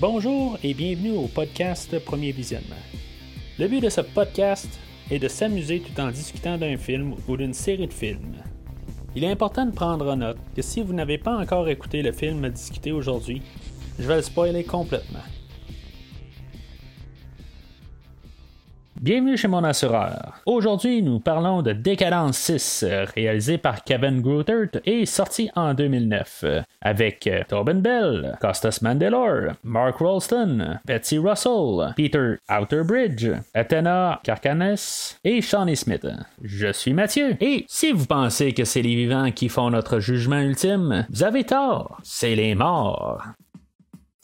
Bonjour et bienvenue au podcast Premier Visionnement. Le but de ce podcast est de s'amuser tout en discutant d'un film ou d'une série de films. Il est important de prendre en note que si vous n'avez pas encore écouté le film à discuter aujourd'hui, je vais le spoiler complètement. Bienvenue chez mon assureur. Aujourd'hui, nous parlons de Décadence 6, réalisé par Kevin Grootert et sorti en 2009, avec Tobin Bell, Costas Mandylor, Mark Rolston, Betsy Russell, Peter Outerbridge, Athena Karkanes et Shawnee Smith. Je suis Mathieu, et si vous pensez que c'est les vivants qui font notre jugement ultime, vous avez tort, c'est les morts.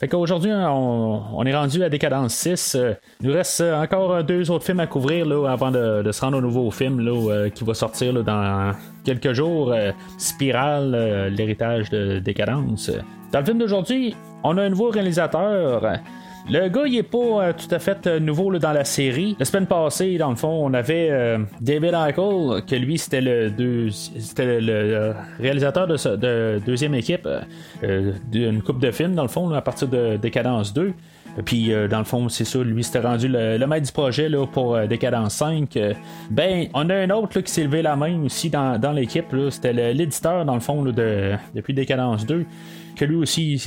Fait qu'aujourd'hui, on, est rendu à Décadence 6. Euh, il nous reste encore deux autres films à couvrir là, avant de, se rendre au nouveau film là, euh, qui va sortir dans quelques jours. Euh, Spirale, l'héritage de Décadence. Dans le film d'aujourd'hui, on a un nouveau réalisateur. Le gars, il est pas euh, tout à fait euh, nouveau dans la série. La semaine passée, dans le fond, on avait euh, David Eichel, que lui, c'était le, c'était le réalisateur de, de deuxième équipe d'une coupe de films, dans le fond, à partir de Décadence 2. Puis, dans le fond, c'est ça, lui, c'était rendu le, maître du projet là, pour Décadence 5. ben, on a un autre qui s'est levé la main aussi dans, l'équipe. C'était l'éditeur, dans le fond, de, depuis Décadence 2 que lui aussi, il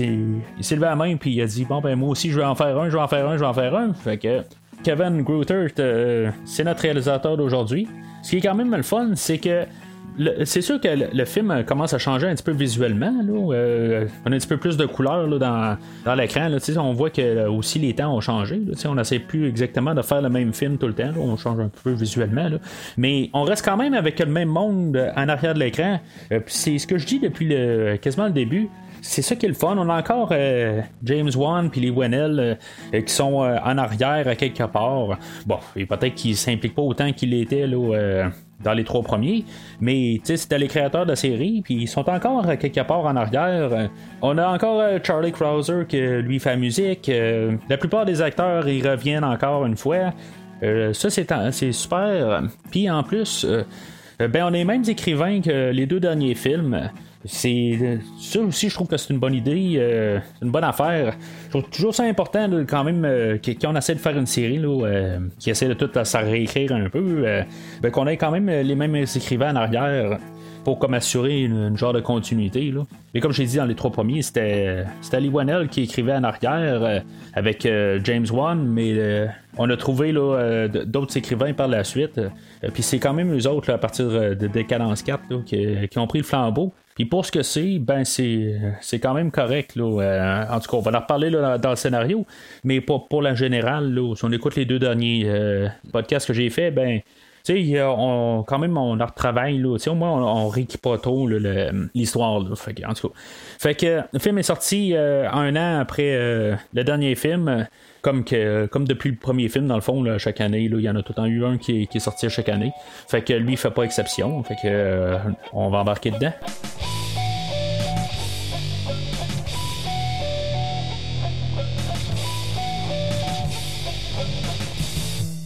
s'est levé la main puis il a dit Bon, ben moi aussi, je vais en faire un, je vais en faire un, je vais en faire un. Fait que Kevin Grootert, euh, c'est notre réalisateur d'aujourd'hui. Ce qui est quand même le fun, c'est que c'est sûr que le, film commence à changer un petit peu visuellement. Euh, on a un petit peu plus de couleurs dans, l'écran. On voit que aussi les temps ont changé. on n'essaie plus exactement de faire le même film tout le temps. on change un peu visuellement. Mais on reste quand même avec le même monde en arrière de l'écran. Euh, c'est ce que je dis depuis quasiment le début c'est ça qui est le fun. On a encore euh, James Wan puis les Wennell euh, qui sont euh, en arrière à quelque part. Bon, et peut-être qu'ils s'impliquent pas autant qu'ils l'étaient dans les trois premiers, mais c'était les créateurs de la série, puis ils sont encore quelque part en arrière. On a encore Charlie Krauser qui lui fait la musique. la plupart des acteurs ils reviennent encore une fois. ça c'est super. Puis en plus, ben on est les mêmes écrivains que les deux derniers films c'est ça aussi je trouve que c'est une bonne idée euh, une bonne affaire je trouve toujours ça important quand même euh, qu'on essaie de faire une série là, euh, qui essaie de tout s'en réécrire un peu ben, qu'on ait quand même les mêmes écrivains en arrière pour comme assurer une, genre de continuité. Là. Mais comme j'ai dit dans les trois premiers, c'était Lee Wannell qui écrivait en arrière avec James Wan, mais on a trouvé d'autres écrivains par la suite. Puis c'est quand même eux autres à partir de Décadence 4 qui, ont pris le flambeau. Puis pour ce que c'est, ben c'est, quand même correct. Là. Euh, en tout cas, on va en reparler là, dans, le scénario. Mais pour, pour la générale, là, si on écoute les deux derniers euh, podcasts que j'ai fait, ben on, quand même, on leur travaille, là, au moins, on, on pas trop l'histoire. Fait que, en tout cas. Fait que le film est sorti euh, un an après le dernier film comme, que, comme depuis le premier film, dans le fond, chaque année, il y en a tout le temps eu un qui est, sorti chaque année. Fait que lui, il fait pas exception. Fait que euh, on va embarquer dedans.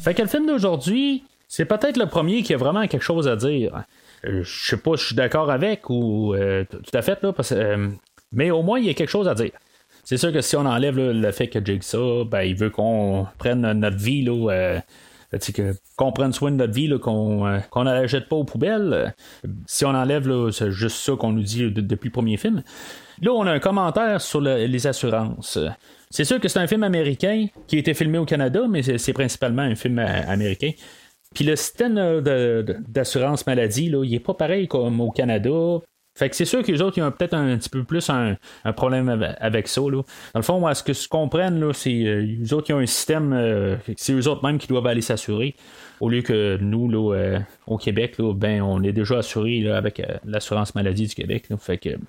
Fait que le film d'aujourd'hui, c'est peut-être le premier qui a vraiment quelque chose à dire. Euh, je sais pas si je suis d'accord avec ou euh, tout à fait, là, mais au moins il y a quelque chose à dire. C'est sûr que si on enlève le fait que Jigsaw, ben, il veut qu'on prenne notre vie, là, euh, qu'on prenne soin de notre vie, euh, qu'on ne la jette pas aux poubelles. Si on enlève, c'est juste ça qu'on nous dit depuis le premier film. Là, on a un commentaire sur les assurances. C'est sûr que c'est un film américain qui a été filmé au Canada, mais c'est principalement un film euh, américain. Puis le système d'assurance maladie, là, il est pas pareil comme au Canada. Fait que c'est sûr que les autres, ils ont peut-être un petit peu plus un, problème avec, ça. Dans le fond, moi, ce que je comprenne, là, c'est euh, les autres qui ont un système, euh, c'est eux autres même qui doivent aller s'assurer. Au lieu que nous, là, euh, au Québec, ben, on est déjà assuré avec l'assurance maladie du Québec.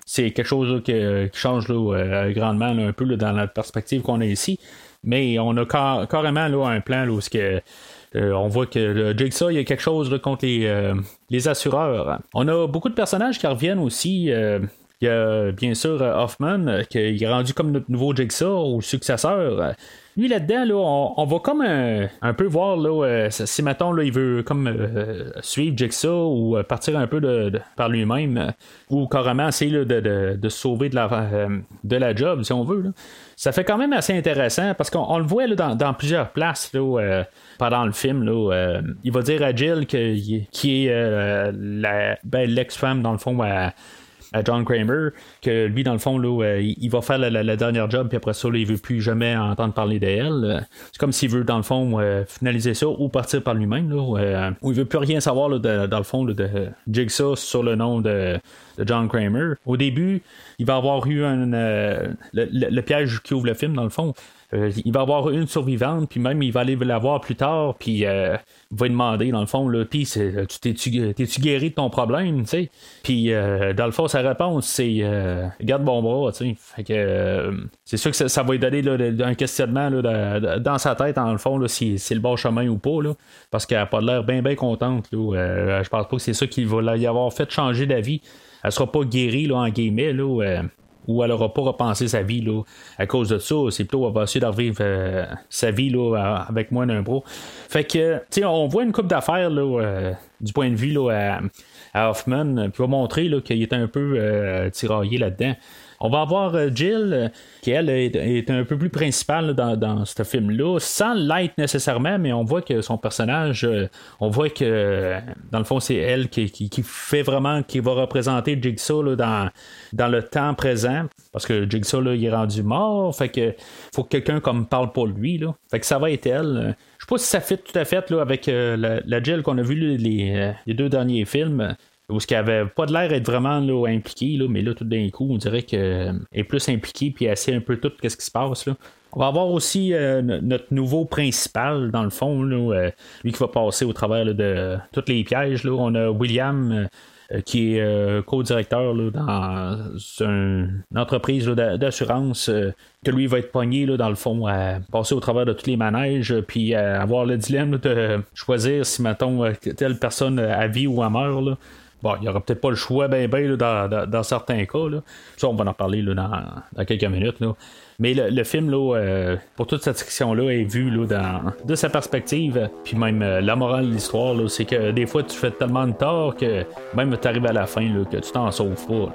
C'est quelque chose qui change grandement un peu dans la perspective qu'on a ici. Mais on a carrément là, un plan où que, euh, on voit que le Jigsaw, il y a quelque chose contre les, euh, assureurs. On a beaucoup de personnages qui reviennent aussi. Euh, Il y a bien sûr Hoffman, qui est rendu comme notre nouveau Jigsaw ou successeur. Lui là-dedans, là, on, va comme un, peu voir là, euh, si là, il veut comme euh, suivre Jigsaw ou euh, partir un peu par lui-même ou carrément essayer de, de, sauver de la, de la job si on veut. Ça fait quand même assez intéressant parce qu'on le voit là, dans, plusieurs places là, pendant le film. Là, il va dire à Jill qui est ben, l'ex-femme dans le fond à à John Kramer, que lui, dans le fond, là, euh, il va faire la, dernière job, puis après ça, là, il veut plus jamais entendre parler d'elle. C'est comme s'il veut, dans le fond, euh, finaliser ça ou partir par lui-même, là, euh, ou il veut plus rien savoir dans le fond de Jigsaw sur le nom de, John Kramer. Au début, il va avoir eu un, le, piège qui ouvre le film, dans le fond. Il va avoir une survivante, puis même il va aller la voir plus tard, puis va lui demander, dans le fond, là, puis tu t'es-tu guéri de ton problème, tu? Puis, euh, dans le fond, sa réponse, c'est euh, garde bon bras, tu sais. Fait que euh, c'est sûr que ça, va lui donner un questionnement là, dans sa tête, dans le fond, là, si c'est le bon chemin ou pas, là, parce qu'elle n'a pas l'air bien, bien contente. Là, je pense pas que c'est ça qui va y avoir fait changer d'avis. Elle sera pas guérie, là, en guillemets, là ou elle n'aura pas repensé sa vie là, à cause de ça. C'est plutôt elle va essayer de revivre euh, sa vie là, avec moins d'un bro. Fait que, tu sais, on voit une coupe d'affaires là, euh, du point de vue là, à, Hoffman, puis va montrer qu'il est un peu euh, tiraillé là-dedans. On va avoir euh, Jill, euh, qui elle est, un peu plus principale dans, ce film-là, sans l'être nécessairement, mais on voit que son personnage, euh, on voit que dans le fond, c'est elle qui, fait vraiment, qui va représenter Jigsaw dans, dans le temps présent, parce que Jigsaw là, il est rendu mort, fait que faut que quelqu'un comme parle pour lui, fait que ça va être elle. Je sais pas si ça fit tout à fait là, avec la, Jill qu'on a vu les, deux derniers films où ce qui avait pas de l'air d'être vraiment là, impliqué, là, mais là, tout d'un coup, on dirait qu'elle euh, est plus impliqué puis elle sait un peu tout ce qui se passe. Là. On va avoir aussi euh, notre nouveau principal, dans le fond, là, euh, lui qui va passer au travers de tous les pièges. Là. On a William qui est co-directeur dans une entreprise d'assurance que lui va être pogné dans le fond à passer au travers de tous les manèges puis avoir le dilemme de choisir si mettons telle personne a vie ou à mort Bon, il n'y aura peut-être pas le choix ben, ben dans, certains cas. Là. Ça, on va en parler dans, quelques minutes. Mais le, film, là, euh, pour toute cette section-là, est vu là, de sa perspective. Puis même euh, la morale de l'histoire, c'est que des fois, tu fais tellement de tort que même tu arrives à la fin là, que tu t'en sauves pas.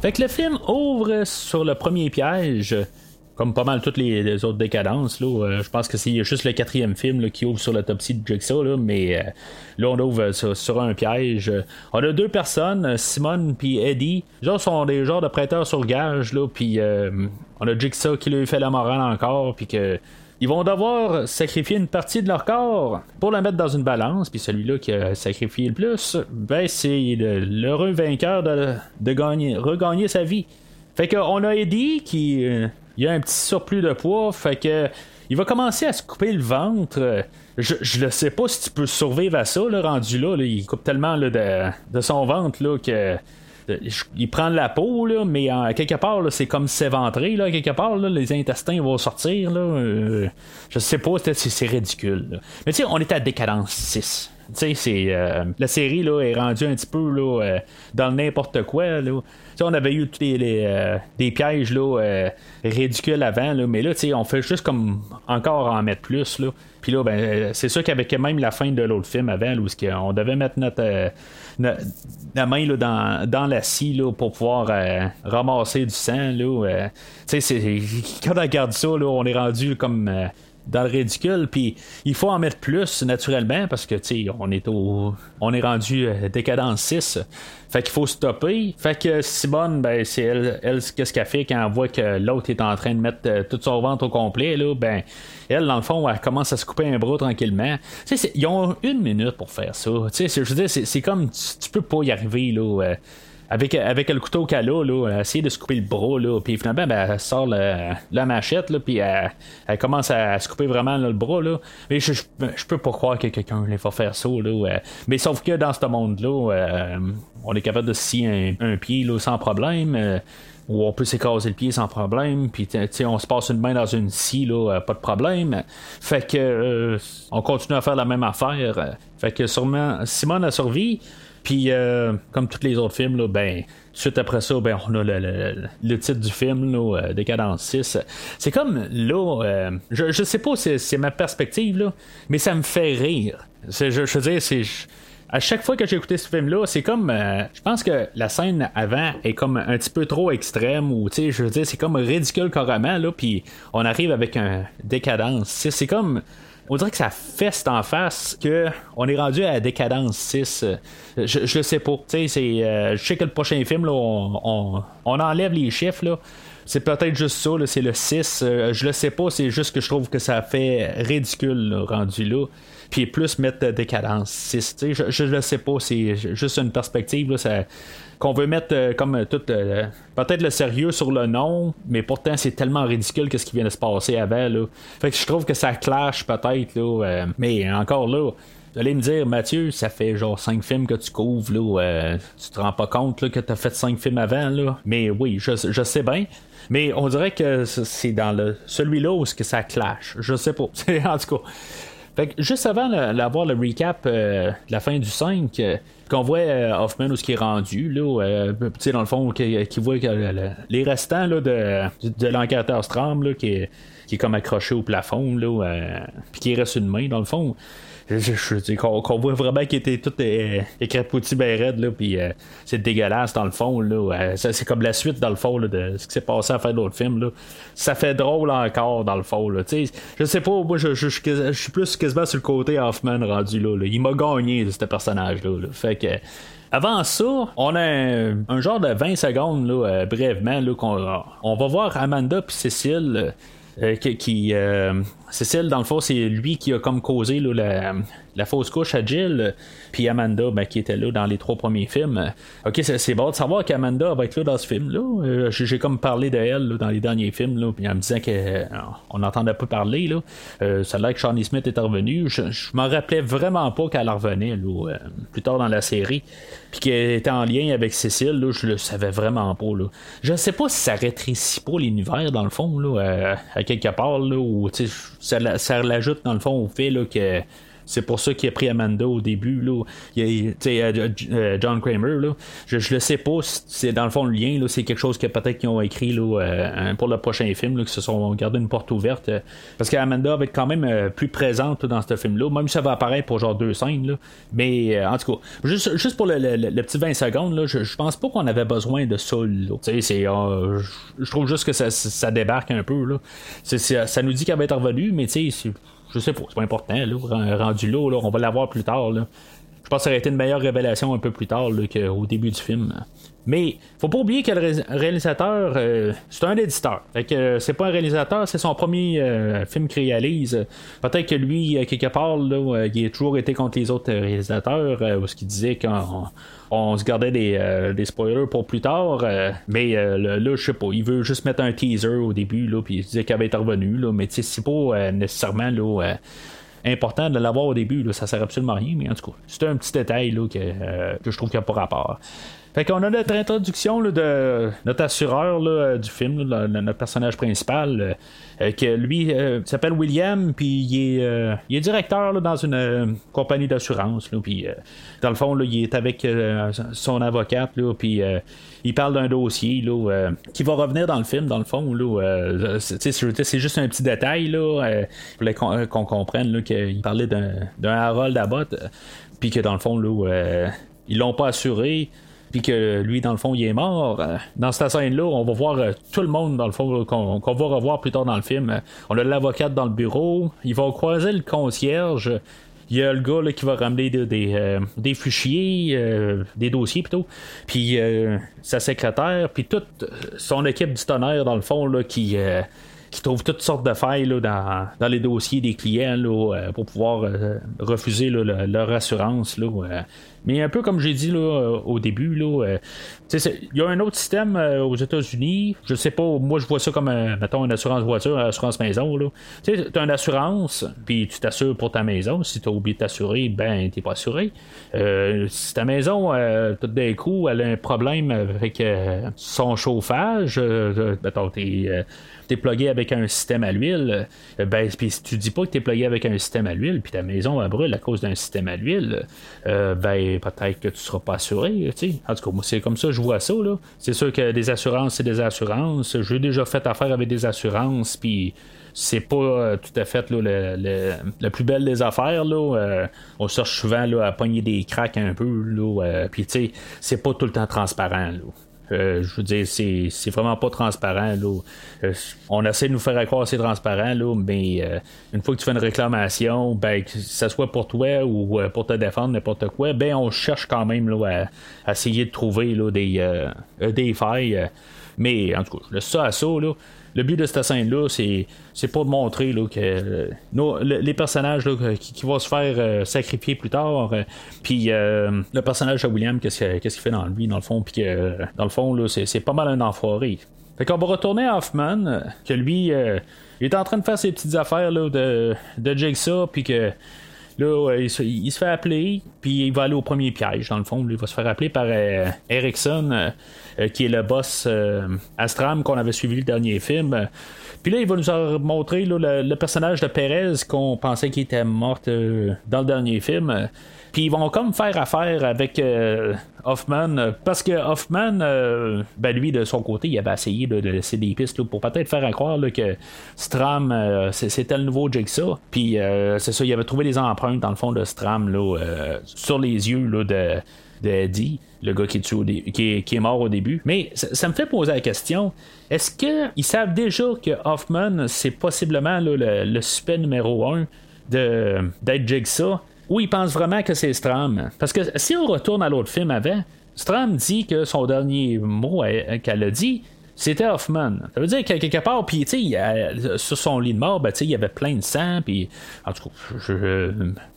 Fait que le film ouvre sur le premier piège comme pas mal toutes les, autres décadences. Là, euh, je pense que c'est juste le quatrième film qui ouvre sur l'autopsie de Jigsaw, là, mais euh, là on ouvre sur, un piège. On a deux personnes, Simone puis Eddie. Les sont des genres de prêteurs sur gage, là, puis euh, on a Jigsaw qui lui fait la morale encore, puis que ils vont devoir sacrifier une partie de leur corps pour la mettre dans une balance, puis celui-là qui a sacrifié le plus, ben c'est l'heureux vainqueur de, de gagner, regagner sa vie. Fait qu'on a Eddie qui il a un petit surplus de poids, fait que il va commencer à se couper le ventre. Je, je ne sais pas si tu peux survivre à ça, le rendu là, Il coupe tellement de, de, son ventre là, que. Il prend de la peau, là, mais quelque part, c'est comme s'éventrer. Là, quelque part, les intestins vont sortir. Là, euh, je sais pas, c'est, ridicule. Mais tu sais, on est à décadence 6 c'est euh, la série là, est rendue un petit peu là, euh, dans n'importe quoi. Là. on avait eu tous les, euh, des pièges là, ridicules avant, là, mais là, on fait juste comme encore en mettre plus. Là. Puis là, ben, c'est sûr qu'avec même la fin de l'autre film avant, où on devait mettre notre, la main là, dans, dans la scie là, pour pouvoir ramasser du sang. Là, c'est, quand on regarde ça, là, on est rendu comme dans le ridicule. Puis il faut en mettre plus naturellement parce que tu on est au. On est rendu euh, décadence 6. Fait qu'il faut stopper. Fait que Simone, ben, c'est elle, qu'est-ce qu'elle fait quand elle voit que l'autre est en train de mettre euh, tout son ventre au complet, là, ben, elle, dans le fond, elle commence à se couper un bras tranquillement. Tu sais, ils ont une minute pour faire ça. Tu sais, je veux dire, c'est, comme tu, peux pas y arriver, là. Euh, avec, avec le couteau qu'elle a, là, elle essaie de se couper le bras, là, puis finalement, ben, elle sort la machette, là, puis elle, commence à, se couper vraiment le bras. Là. Mais je, peux pas croire que quelqu'un va faire ça. Là, Mais sauf que dans ce monde-là, euh, on est capable de scier un, pied là, sans problème. Euh, où on peut s'écraser le pied sans problème, puis on se passe une main dans une scie, là, pas de problème. Fait que on continue à faire la même affaire. Fait que sûrement, Simone a survécu. Puis, comme tous les autres films, là, ben, suite après ça, ben, on a le, titre du film, là, euh, Décadence 6. C'est comme là, euh, je, je sais pas si c'est ma perspective, là, mais ça me fait rire. Je, veux dire, c'est. À chaque fois que j'ai écouté ce film-là, c'est comme. Euh, je pense que la scène avant est comme un petit peu trop extrême, ou, tu sais, je veux dire, c'est comme ridicule carrément, là, puis on arrive avec un décadence. C'est comme on dirait que ça feste en face que on est rendu à décadence 6. Je, je sais pas. C'est, euh, je sais que le prochain film, là, on, enlève les chiffres. Là. C'est peut-être juste ça, c'est le 6. Euh, je le sais pas, c'est juste que je trouve que ça fait ridicule rendu là. Puis plus mettre décadence 6. Je, je le sais pas, c'est juste une perspective. Là, ça, qu'on veut mettre euh, comme euh, tout euh, peut-être le sérieux sur le nom, mais pourtant c'est tellement ridicule que ce qui vient de se passer avant là. Fait que je trouve que ça clash peut-être là, mais encore là. Vous allez me dire, Mathieu, ça fait genre 5 films que tu couvres, là, tu te rends pas compte là, que tu as fait 5 films avant, là. Mais oui, je, sais bien. Mais on dirait que c'est dans le celui-là où que ça clash. Je sais pas. en tout cas. Fait que juste avant d'avoir le recap de la fin du 5, qu'on voit euh, Hoffman où ce qui est rendu, là, euh, dans le fond, qui, voit les restants là, de, de l'enquêteur Stram qui, est, qui est comme accroché au plafond, là, euh, puis qui reste une main, dans le fond je, qu'on, voit vraiment qu'il était tout euh, écrapouti bien raide, là, puis euh, c'est dégueulasse dans le fond, là. Euh, c'est comme la suite dans le fond de ce qui s'est passé à faire d'autres films, là. Ça fait drôle encore dans le fond, là. je sais pas, moi je, suis plus quasiment sur le côté Hoffman rendu là. Il m'a gagné de ce personnage-là. Fait que. Avant ça, on a un, genre de 20 secondes, là, brièvement, là, qu'on on va voir Amanda puis Cécile euh, qui, euh, Cécile, dans le fond, c'est lui qui a comme causé la, la fausse couche à Jill, puis Amanda, ben, qui était là dans les trois premiers films. Ok, c'est bon de savoir qu'Amanda va être là dans ce film-là. Euh, j'ai comme parlé de elle dans les derniers films, là, puis en me disant qu'on n'entendait pas parler. Là. Euh, ça que Shawnee Smith est revenu. Je, je m'en rappelais vraiment pas qu'elle revenait là, euh, plus tard dans la série. Puis qu'elle était en lien avec Cécile, là, je le savais vraiment pas. Là. Je sais pas si ça rétrécit pas l'univers dans le fond, là, à, quelque part, là, ou ça, ça l'ajoute dans le fond au fait là, que c'est pour ça qu'il a pris Amanda au début. Là. Il, euh, euh, John Kramer, là. Je, je le sais pas c'est dans le fond le lien. Là, c'est quelque chose que peut-être qu'ils ont écrit là, euh, pour le prochain film, là, que se sont gardé une porte ouverte. parce qu'Amanda va être quand même plus présente dans ce film-là, même si ça va apparaître pour genre deux scènes. Là. Mais en tout cas, juste, juste pour le, petit 20 secondes, là, je, je pense pas qu'on avait besoin de ça. C'est, je trouve juste que ça, ça débarque un peu. Là. ça nous dit qu'elle va être revenue, mais tu sais, je sais pas, c'est pas important, là, rendu là, on va l'avoir plus tard. Là. Je pense que ça aurait été une meilleure révélation un peu plus tard qu'au début du film. Mais faut pas oublier que le réalisateur, euh, c'est un éditeur. Fait que euh, c'est pas un réalisateur, c'est son premier euh, film qu'il réalise. Peut-être que lui, quelque part, là, il a toujours été contre les autres réalisateurs, où ce qu'il disait qu'on on se gardait des, spoilers pour plus tard. mais là, je sais pas, il veut juste mettre un teaser au début, là, puis il disait qu'il avait été revenu, là, mais c'est pas nécessairement là, important de l'avoir au début, là, ça sert absolument à rien, mais en tout cas, c'est un petit détail là, que, que je trouve qu'il n'y a pas rapport. Fait qu'on a notre introduction de notre assureur du film, notre personnage principal, euh, que lui euh, s'appelle William, puis il est, euh, directeur dans une compagnie d'assurance. Puis dans le fond, il est avec son avocate, puis il parle d'un dossier qui va revenir dans le film, dans le fond. C'est, juste un petit détail. Là, qu'on, comprenne qu'il parlait d'un, d'un Harold Abbott, puis que dans le fond, là, ils l'ont pas assuré puis que lui, dans le fond, il est mort. Euh, dans cette scène-là, on va voir euh, tout le monde, dans le fond, qu'on va revoir plus tard dans le film. On a l'avocate dans le bureau, il va croiser le concierge. Il y a le gars qui va ramener des, euh, fichiers, des dossiers plutôt, puis sa secrétaire, puis toute son équipe du tonnerre, dans le fond, là, qui qui trouve toutes sortes de failles dans, dans, les dossiers des clients pour pouvoir refuser leur assurance. Là, mais un peu comme j'ai dit là, euh, au début, là, il euh, y a un autre système euh, aux États-Unis. Je sais pas, moi je vois ça comme mettons une assurance voiture, une assurance maison. Tu as une assurance, puis tu t'assures pour ta maison. Si tu as oublié de t'assurer, ben t'es pas assuré. si ta maison, tout d'un coup, elle a un problème avec son chauffage, mettons, t'es t'es plugué avec un système à l'huile, euh, ben, puis si tu dis pas que tu es plugué avec un système à l'huile, puis ta maison brûle à cause d'un système à l'huile, euh, ben, peut-être que tu seras pas assuré. En tout cas, moi, c'est comme ça, je vois ça. Là. C'est sûr que des assurances, c'est des assurances. J'ai déjà fait affaire avec des assurances, puis c'est pas euh, tout à fait là, la plus belle des affaires. Là. on cherche souvent là, à pogner des cracks un peu. Là, puis tu sais, c'est pas tout le temps transparent. Là. Euh, je veux dire, c'est, vraiment pas transparent. Là. Euh, on essaie de nous faire croire que c'est transparent, là, mais euh, une fois que tu fais une réclamation, ben, que ce soit pour toi ou pour te défendre, n'importe quoi, ben, on cherche quand même là, à, essayer de trouver là, des, des failles. Mais en tout cas, je laisse ça à ça. Le but de cette scène-là, c'est, c'est pas de montrer là, que euh, les personnages qui, vont se faire euh, sacrifier plus tard, euh, puis le personnage de William, qu'est-ce, qu'il fait dans lui, dans le fond, puis que dans le fond, là, c'est, pas mal un enfoiré. Fait qu'on va retourner à Hoffman, que lui, il est en train de faire ses petites affaires là, de, de Jigsaw, puis que Là, il se, fait appeler, puis il va aller au premier piège, dans le fond. il va se faire appeler par Erickson, euh, qui est le boss euh, Astram qu'on avait suivi le dernier film. Puis là, il va nous montrer le, personnage de Perez qu'on pensait qu'il était mort euh, dans le dernier film. Puis ils vont comme faire affaire avec Hoffman parce que Hoffman, ben lui de son côté, il avait essayé de laisser des pistes pour peut-être faire croire que Stram c'était le nouveau Jigsaw. Puis c'est ça, il avait trouvé des empreintes dans le fond de Stram sur les yeux de d'Eddie, le gars qui est, qui, est, mort au début. Mais ça, me fait poser la question est-ce qu'ils savent déjà que Hoffman, c'est possiblement le, le suspect numéro un d'être Jigsaw? Ou ils pensent vraiment que c'est Stram. Parce que si on retourne à l'autre film avant, Stram dit que son dernier mot qu'elle a dit, c'était Hoffman. Ça veut dire que quelque part, puis tu sais, sur son lit de mort, ben, il y avait plein de sang, puis en tout cas,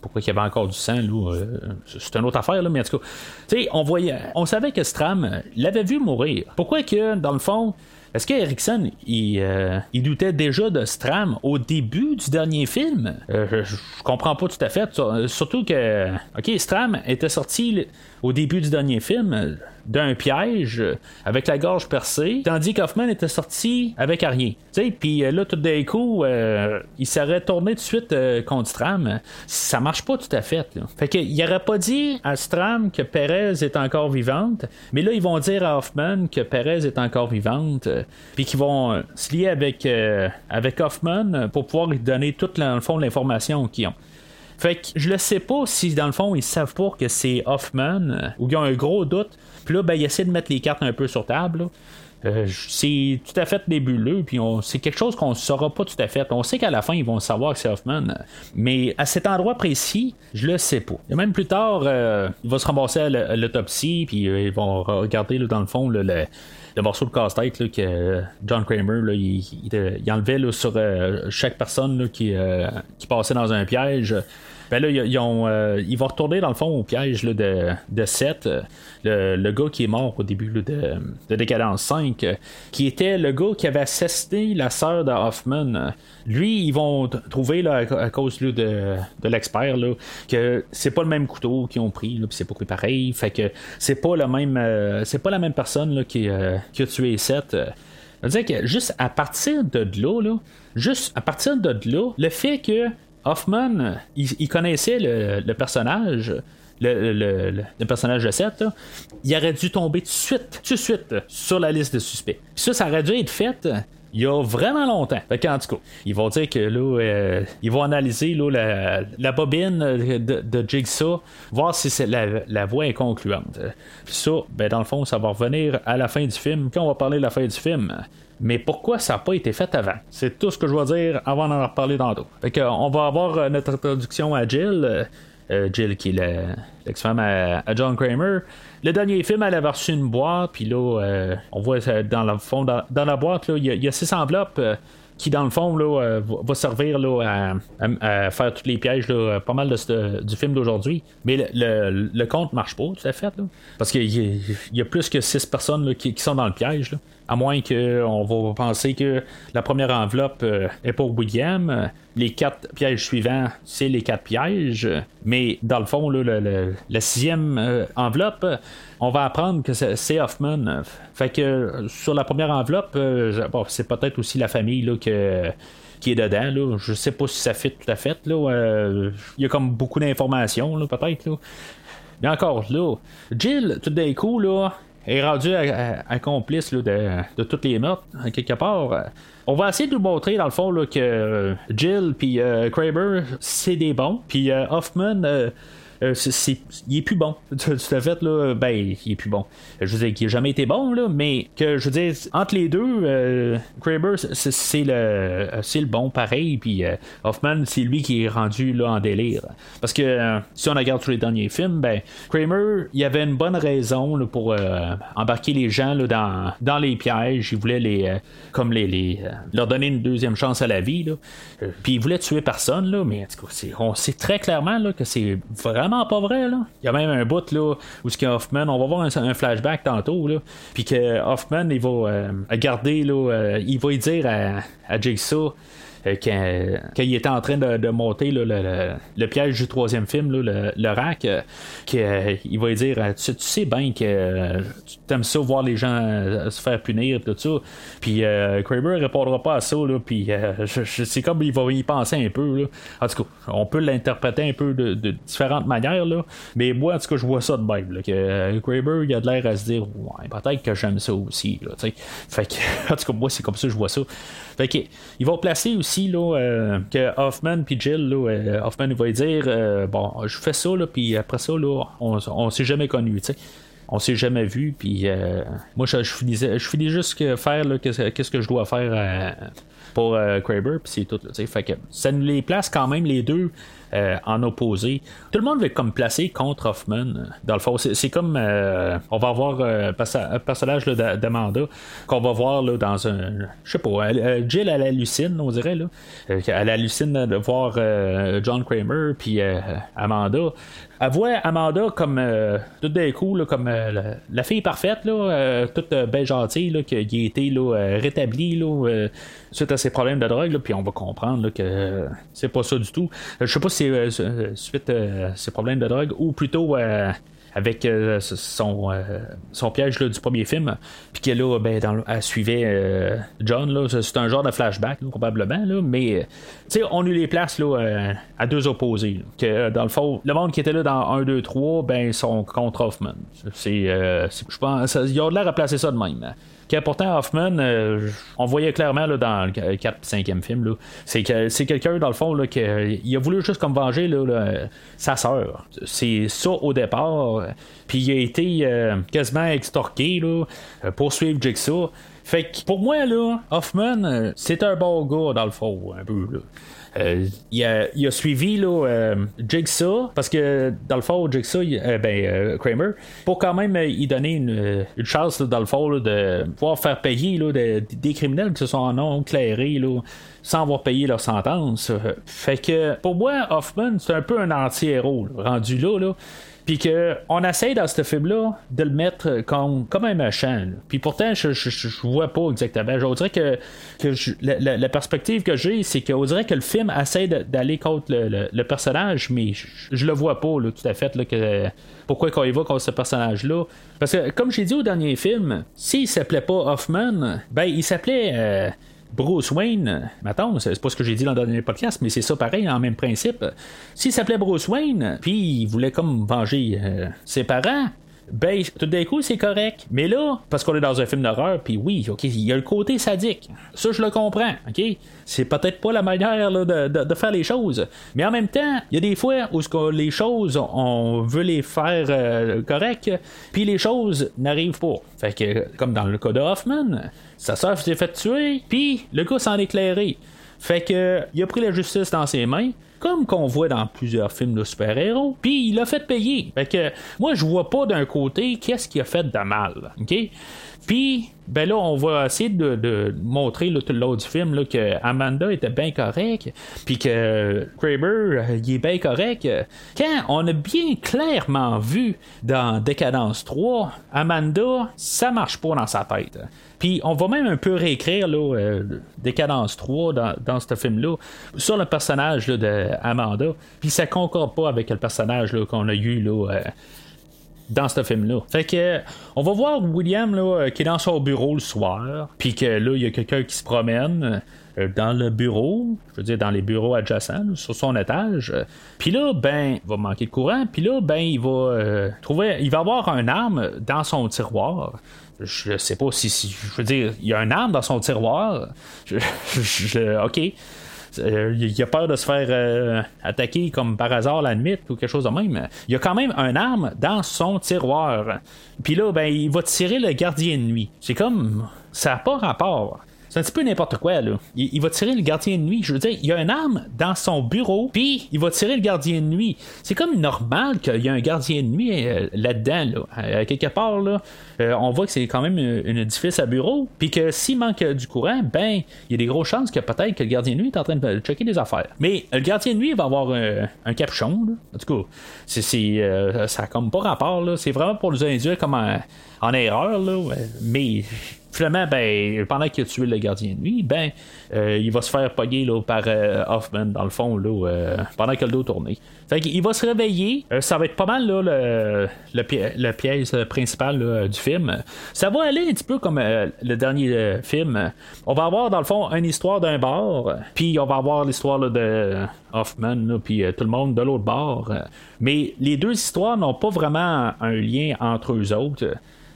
pourquoi il y avait encore du sang, là, euh, c'est une autre affaire, là, mais en tout cas, tu sais, on voyait, on savait que Stram l'avait vu mourir. Pourquoi que, dans le fond, est-ce qu'Erickson, il, euh, il, doutait déjà de Stram au début du dernier film? Euh, je, comprends pas tout à fait. Surtout que, OK, Stram était sorti au début du dernier film d'un piège avec la gorge percée, tandis qu'Hoffman était sorti avec rien. Puis euh, là, tout d'un coup, euh, il serait tourné de suite euh, contre Stram. Ça marche pas tout à fait. Là. Fait qu'il aurait pas dit à Stram que Perez est encore vivante, mais là, ils vont dire à Hoffman que Perez est encore vivante, puis qu'ils vont se lier avec, avec Hoffman pour pouvoir lui donner toute, le fond, l'information qu'ils ont. Fait que je ne sais pas si dans le fond ils savent pas que c'est Hoffman euh, ou ils ont un gros doute. Puis là, ben, ils essaient de mettre les cartes un peu sur table. Euh, c'est tout à fait nébuleux, puis c'est quelque chose qu'on ne saura pas tout à fait. On sait qu'à la fin, ils vont savoir que c'est Hoffman, mais à cet endroit précis, je le sais pas. Et même plus tard, euh, il va se ramasser à l'autopsie, puis ils vont regarder dans le fond le, morceau de casse-tête que John Kramer il, enlevait sur chaque personne qui passait dans un piège. Ben là, ils, ont, euh, vont retourner dans le fond au piège de, Seth, euh, le, gars qui est mort au début de, de Décadence 5, euh, qui était le gars qui avait assassiné la sœur de Hoffman. Lui, ils vont trouver là, à cause de, l'expert que c'est pas le même couteau qu'ils ont pris, puis c'est pas pris pareil. Fait que c'est pas le même c'est pas la même personne qui, qui, a tué Seth. Je veux dire que juste à partir de là, là juste à partir de là, le fait que Hoffman, il, connaissait le, personnage. Le, personnage de Seth, il aurait dû tomber tout de suite, tout de suite sur la liste de suspects. ça, ça aurait dû être fait il y a vraiment longtemps. Fait tout cas, ils vont dire que là, euh, ils vont analyser là, la, bobine de, de, Jigsaw, voir si la, la voix est concluante. Puis ça, ben, dans le fond, ça va revenir à la fin du film, quand on va parler de la fin du film. Mais pourquoi ça n'a pas été fait avant? C'est tout ce que je dois dire avant d'en reparler tantôt. Fait on va avoir euh, notre introduction à Jill. Euh, euh, Jill qui est l'ex-femme à, John Kramer. Le dernier film, elle avait reçu une boîte, puis là, on voit dans le fond, dans, la boîte, il y, a six enveloppes qui dans le fond là, va servir là, à, faire tous les pièges, là, pas mal de, du film d'aujourd'hui. Mais le, le, compte marche pas, tout à fait. Là, parce qu'il y, a plus que six personnes qui, qui, sont dans le piège. Là. À moins qu'on va penser que la première enveloppe euh, est pour William. Les quatre pièges suivants, c'est les quatre pièges. Mais dans le fond, la sixième euh, enveloppe, on va apprendre que c'est Hoffman. Fait que sur la première enveloppe, euh, c'est peut-être aussi la famille qui est dedans. Là. Je sais pas si ça fit tout à fait. Il y a comme beaucoup d'informations, peut-être. Mais encore là, Jill, tout d'un coup, là, est rendu un complice de, toutes les meurtres, quelque part. On va essayer de nous montrer, dans le fond, là, que Jill puis euh, c'est des bons. Puis euh, Hoffman, euh, euh, il est plus bon. Tout à fait, là, ben, il est plus bon. Je veux dire qu'il n'a jamais été bon, là, mais que je veux dire, entre les deux, euh, Kraber, c'est le, c'est le bon pareil, puis euh, Hoffman, c'est lui qui est rendu là en délire. Parce que si on regarde tous les derniers films, ben, Kramer, il avait une bonne raison pour embarquer les gens là, dans, dans les pièges. Il voulait les, comme les, les leur donner une deuxième chance à la vie. Puis il voulait tuer personne, là, mais en tout cas, on sait très clairement là, que c'est vraiment pas vrai. Là. Il y a même un bout là, où ce Hoffman, on va voir un, flashback tantôt, là, puis que Hoffman, il va euh, garder, là, euh, il va dire à, à Jigsaw euh, quand, il était en train de, monter le, piège du troisième film, le, rack, euh, euh, il va dire tu, sais bien que tu aimes ça voir les gens se faire punir, tout ça. Puis Kramer répondra pas à ça, puis c'est comme il va y penser un peu. En tout cas, on peut l'interpréter un peu de, différentes manières, là, mais moi, en tout cas, je vois ça de même. que Kramer, il a de l'air à se dire ouais, peut-être que j'aime ça aussi. fait que, en tout cas, moi, c'est comme ça que je vois ça. Fait que, il va placer aussi là, euh, que Hoffman puis Jill, là, euh, Hoffman va dire euh, Bon, je fais ça, là, puis après ça, là, on, on s'est jamais connu, tu sais. On s'est jamais vu, puis moi, je, je, finis, juste que faire qu'est-ce que je dois faire pour Kraber, puis c'est tout. fait que ça nous les place quand même les deux euh, en opposé. Tout le monde va comme placé contre Hoffman. Dans le fond, c'est comme euh, on va avoir euh, un personnage d'Amanda qu'on va voir là, dans un. Je sais pas, Jill elle hallucine, on dirait là. elle hallucine de voir John Kramer puis Amanda elle voit Amanda comme tout d'un coup comme la, fille parfaite là, toute belle gentille là, qui, a été là, rétablie là, suite à ses problèmes de drogue puis on va comprendre que c'est pas ça du tout je sais pas si euh, euh, suite à euh, ses problèmes de drogue, ou plutôt avec son, piège du premier film, puis que là, ben, suivait John, c'est un genre de flashback, probablement, mais on eu les places à deux opposés. que dans le fond, le monde qui était là dans 1, 2, 3, ben, sont contre Hoffman. C'est, je pense, il y a l'air à placer ça de même pourtant Hoffman, euh, on voyait clairement là, dans le 4 5e film, c'est, que, c'est quelqu'un dans le fond là, qui il a voulu juste comme venger là, sa sœur. C'est ça au départ. Puis il a été euh, quasiment extorqué là, pour suivre Jigsaw. Fait que pour moi, là, Hoffman, c'est un bon gars dans le fond, un peu. Là. Euh, il, a, suivi euh, Jigsaw, parce que dans le fond, Jigsaw, euh, ben, Kramer, pour quand même y donner une, chance, dans le fond, de pouvoir faire payer des criminels qui se sont non clairés sans avoir payé leur sentence. Fait que pour moi, Hoffman, c'est un peu un anti-héros, rendu là. là puis qu'on essaye dans ce film-là de le mettre comme, comme un méchant. Puis pourtant, je, je, vois pas exactement. Je dirais que, la, perspective que j'ai, c'est qu'on dirait que le film essaie d'aller contre le, personnage, mais je, le vois pas tout à fait. Que, pourquoi qu'on y va contre ce personnage-là. Parce que, comme j'ai dit au dernier film, s'il s'appelait pas Hoffman, ben il s'appelait. Euh, Bruce Wayne, attends, c'est pas ce que j'ai dit dans le dernier podcast, mais c'est ça pareil, en même principe. S'il s'appelait Bruce Wayne, puis il voulait comme venger euh, ses parents, ben, tout d'un coup, c'est correct. Mais là, parce qu'on est dans un film d'horreur, puis oui, ok, il y a le côté sadique. Ça, je le comprends, ok? C'est peut-être pas la manière de, faire les choses. Mais en même temps, il y a des fois où les choses, on veut les faire euh, correct, puis les choses n'arrivent pas. Fait que, comme dans le cas de Hoffman, sa soeur s'est fait tuer, puis le gars s'en est éclairé. Fait que, il a pris la justice dans ses mains comme qu'on voit dans plusieurs films de super-héros, puis il a fait payer. Fait que moi, je vois pas d'un côté qu'est-ce qu'il a fait de mal. OK? Puis, ben là, on va essayer de, montrer tout du film que Amanda était bien correcte, puis que Kraber, euh, il est bien correct. Quand on a bien clairement vu dans Décadence 3, Amanda, ça marche pas dans sa tête. Puis on va même un peu réécrire là, euh, Décadence 3 dans, dans ce film-là sur le personnage d'Amanda. Puis ça concorde pas avec le personnage qu'on a eu là, euh, dans ce film-là. Fait que on va voir William là, qui est dans son bureau le soir, puis que là, il y a quelqu'un qui se promène euh, dans le bureau, je veux dire dans les bureaux adjacents, sur son étage. Puis là, ben, il va manquer de courant, puis là, ben, il va euh, trouver, il va avoir un arme dans son tiroir. Je sais pas si, je veux dire, il y a un arme dans son tiroir. ok. Euh, il a peur de se faire euh, attaquer comme par hasard la nuit ou quelque chose de même. Il y a quand même un arme dans son tiroir. Puis là, ben, il va tirer le gardien de nuit. C'est comme. Ça n'a pas rapport. C'est un petit peu n'importe quoi, là. Il, va tirer le gardien de nuit. Je veux dire, il y a une arme dans son bureau, puis il va tirer le gardien de nuit. C'est comme normal qu'il y ait un gardien de nuit euh, là-dedans, là. quelque part, là, euh, on voit que c'est quand même un édifice à bureau, puis que s'il manque du courant, ben, il y a des grosses chances que peut-être que le gardien de nuit est en train de checker des affaires. Mais le gardien de nuit va avoir un capuchon, là. En tout cas, euh, ça n'a comme pas rapport, là. C'est vraiment pour nous induire comme en erreur, là. Mais finalement, ben, pendant qu'il a tué le gardien de nuit, ben, euh, il va se faire pogner là, par euh, Hoffman, dans le fond, là, euh, pendant que le dos tourné. Fait va se réveiller. ça va être pas mal là, le, le, pièce principal du film. Ça va aller un petit peu comme le dernier film. On va avoir, dans le fond, une histoire d'un bar, puis on va avoir l'histoire de Hoffman, puis tout le monde de l'autre bar. Mais les deux histoires n'ont pas vraiment un lien entre eux autres.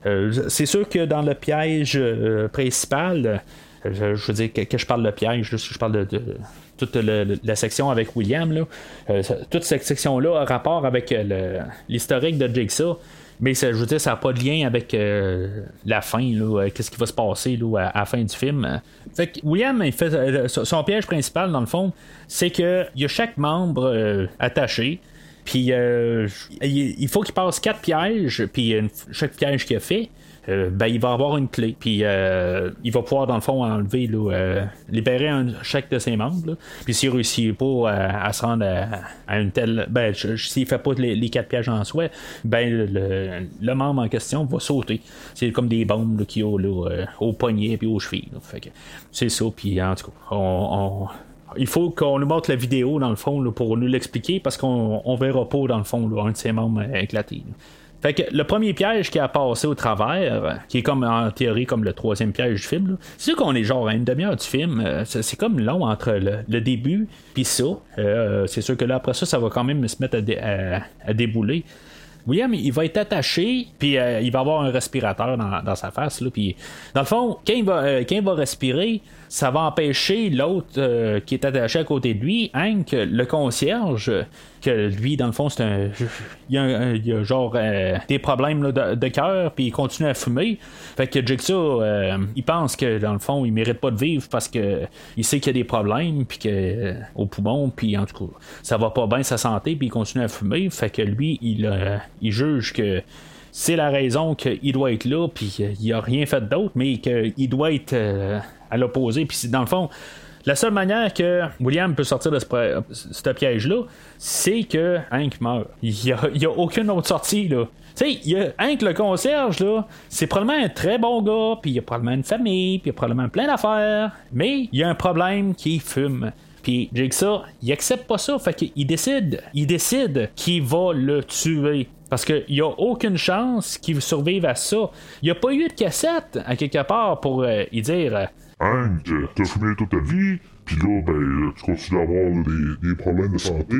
Euh, c'est sûr que dans le piège euh, principal, euh, je, veux dire que, je parle de piège, je parle de, toute la section avec William, toute cette section-là a rapport avec l'historique de Jigsaw. Mais je veux dire, ça n'a pas de lien avec la fin, qu'est-ce qui va se passer à, la fin du film. Fait William, il fait, son piège principal, dans le fond, c'est qu'il y a chaque membre attaché. Puis euh, il faut qu'il passe quatre pièges, puis chaque piège qu'il a fait, euh, ben, il va avoir une clé. Puis euh, il va pouvoir, dans le fond, enlever, libérer chaque de ses membres. Puis s'il réussit pas à, se rendre à, une telle. Ben, s'il fait pas les, quatre pièges en soi, ben, le, membre en question va sauter. C'est comme des bombes qu'il y a au poignet puis aux chevilles. c'est ça. Puis en tout cas, on il faut qu'on nous montre la vidéo dans le fond pour nous l'expliquer parce qu'on verra pas dans le fond un de ses membres éclatés. Fait que le premier piège qui a passé au travers, qui est comme en théorie comme le troisième piège du film, c'est sûr qu'on est genre à une demi-heure du film, euh, c'est comme long entre le, début puis ça. Euh, c'est sûr que là après ça, ça va quand même se mettre à, débouler. William, il va être attaché, puis euh, il va avoir un respirateur dans, sa face. Là, puis, dans le fond, va, quand il va respirer, ça va empêcher l'autre euh, qui est attaché à côté de lui, Hank, le concierge, que lui, dans le fond, c'est un. Il y a, genre euh, des problèmes de, cœur, puis il continue à fumer. Fait que Jigsaw, euh, il pense que dans le fond, il mérite pas de vivre parce que il sait qu'il y a des problèmes, puis que au poumon, puis en tout cas, ça va pas bien sa santé, puis il continue à fumer. Fait que lui, il, il juge que c'est la raison qu'il doit être là, puis il a rien fait d'autre, mais qu'il doit être à l'opposé. Puis dans le fond, la seule manière que William peut sortir de ce, piège-là, c'est que Hank meurt. Il n'y a, aucune autre sortie, là. Tu sais, Hank le concierge, là, c'est probablement un très bon gars, puis il a probablement une famille, puis il a probablement plein d'affaires, mais il y a un problème qui fume. Puis Jigsaw, il accepte pas ça, fait qu'il décide, il décide qu'il va le tuer. Parce qu'il n'y a aucune chance qu'il survive à ça. Il n'y a pas eu de cassette à quelque part pour euh, y dire euh, Hank, t'as fumé toute ta vie, puis là, ben, tu continues à avoir des, des problèmes de santé,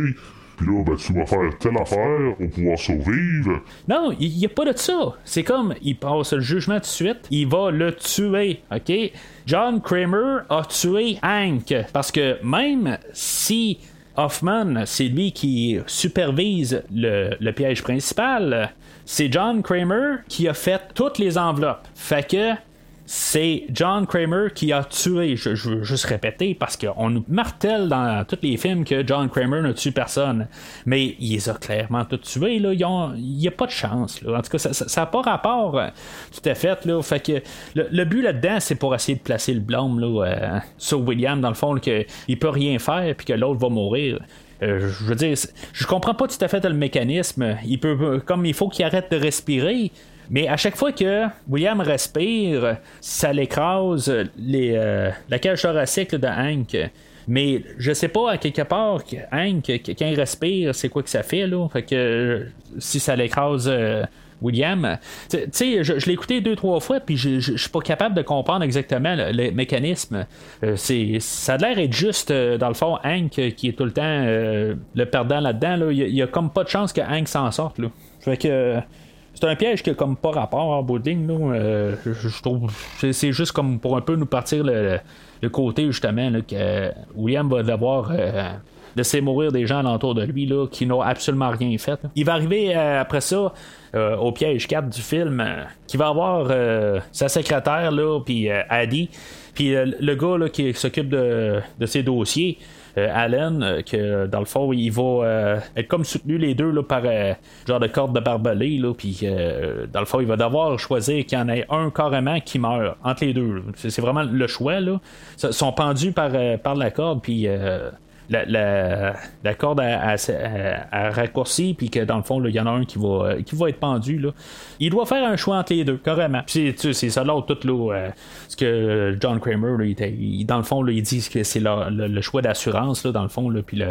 puis là, ben, tu vas faire telle affaire pour pouvoir survivre. Non, il n'y a pas de ça. C'est comme, il passe le jugement tout de suite, il va le tuer, OK? John Kramer a tué Hank, parce que même si Hoffman, c'est lui qui supervise le, le piège principal, c'est John Kramer qui a fait toutes les enveloppes. Fait que c'est John Kramer qui a tué. Je, veux juste répéter parce qu'on nous martèle dans tous les films que John Kramer ne tue personne. Mais il les a clairement tous tués. Là. Il n'y a pas de chance. En tout cas, ça n'a pas rapport euh, tout à fait. Là. Fait que le, but là-dedans, c'est pour essayer de placer le blâme euh, sur William, dans le fond, qu'il peut rien faire puis que l'autre va mourir. Euh, je veux dire, je comprends pas tout à fait le mécanisme. Il peut, comme il faut qu'il arrête de respirer, mais à chaque fois que William respire, ça l'écrase les, euh, la cage thoracique de Hank. Mais je sais pas à quelque part Hank, quand il respire, c'est quoi que ça fait là? Fait que si ça l'écrase euh, William. Tu sais, je, l'ai écouté deux, trois fois, puis je, je, suis pas capable de comprendre exactement le, mécanisme. Euh, ça a l'air d'être juste, dans le fond, Hank qui est tout le temps le perdant là-dedans. Il, y a, comme pas de chance que Hank s'en sorte. Là. Fait que c'est un piège qui a comme pas rapport en bout de. Euh, je, trouve c'est juste comme pour un peu nous partir le, côté justement que William va devoir euh, laisser mourir des gens alentour de lui là, qui n'ont absolument rien fait. Il va arriver euh, après ça au piège 4 du film qui va avoir sa secrétaire là puis Addy puis le gars qui s'occupe de, de ses dossiers Allen, euh, que dans le fond, il va euh, être comme soutenu les deux là, par genre de corde de barbelé, puis dans le fond, il va devoir choisir qu'il y en ait un carrément qui meurt entre les deux. C'est vraiment le choix. Là. Ils sont pendus par, par la corde, puis la, la, corde a, raccourci, puis que dans le fond, il y en a un qui va, qui va être pendu. Là. Il doit faire un choix entre les deux, carrément. c'est ça là, tout là, euh, ce que John Kramer, il, dans le fond, il dit que c'est le, choix d'assurance, dans le fond, puis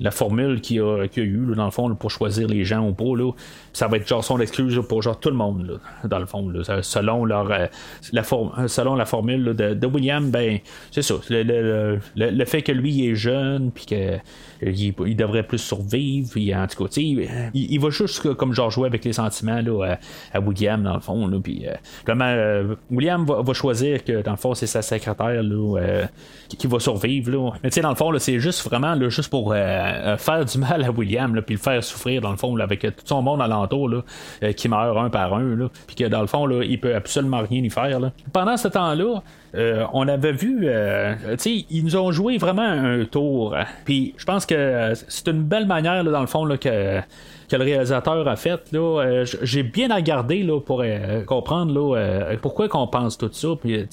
la formule qu'il a, a eu, dans le fond, pour choisir les gens ou pas, là, ça va être genre son excuse pour genre tout le monde, dans le fond. selon, leur, euh, la selon la formule de, William, ben, c'est ça. Le, le, fait que lui est jeune, puis il, devrait plus survivre. Puis, en tout cas, il, il, va juste comme genre jouer avec les sentiments là, à, William, dans le fond. Là, puis, euh, euh, William va, choisir que, dans le fond, c'est sa secrétaire là, euh, qui, va survivre. Là. Mais tu sais, dans le fond, c'est juste vraiment là, juste pour faire du mal à William, puis le faire souffrir, dans le fond, avec tout son monde alentour là, qui meurt un par un. Là, puis que, dans le fond, là, il peut absolument rien y faire. Là. Pendant ce temps-là, on avait vu, tu sais, ils nous ont joué vraiment un tour. Puis je pense que c'est une belle manière, dans le fond, là, que que le réalisateur a fait. Là, euh, j'ai bien regardé là, pour comprendre là, pourquoi qu'on pense tout ça. Puis,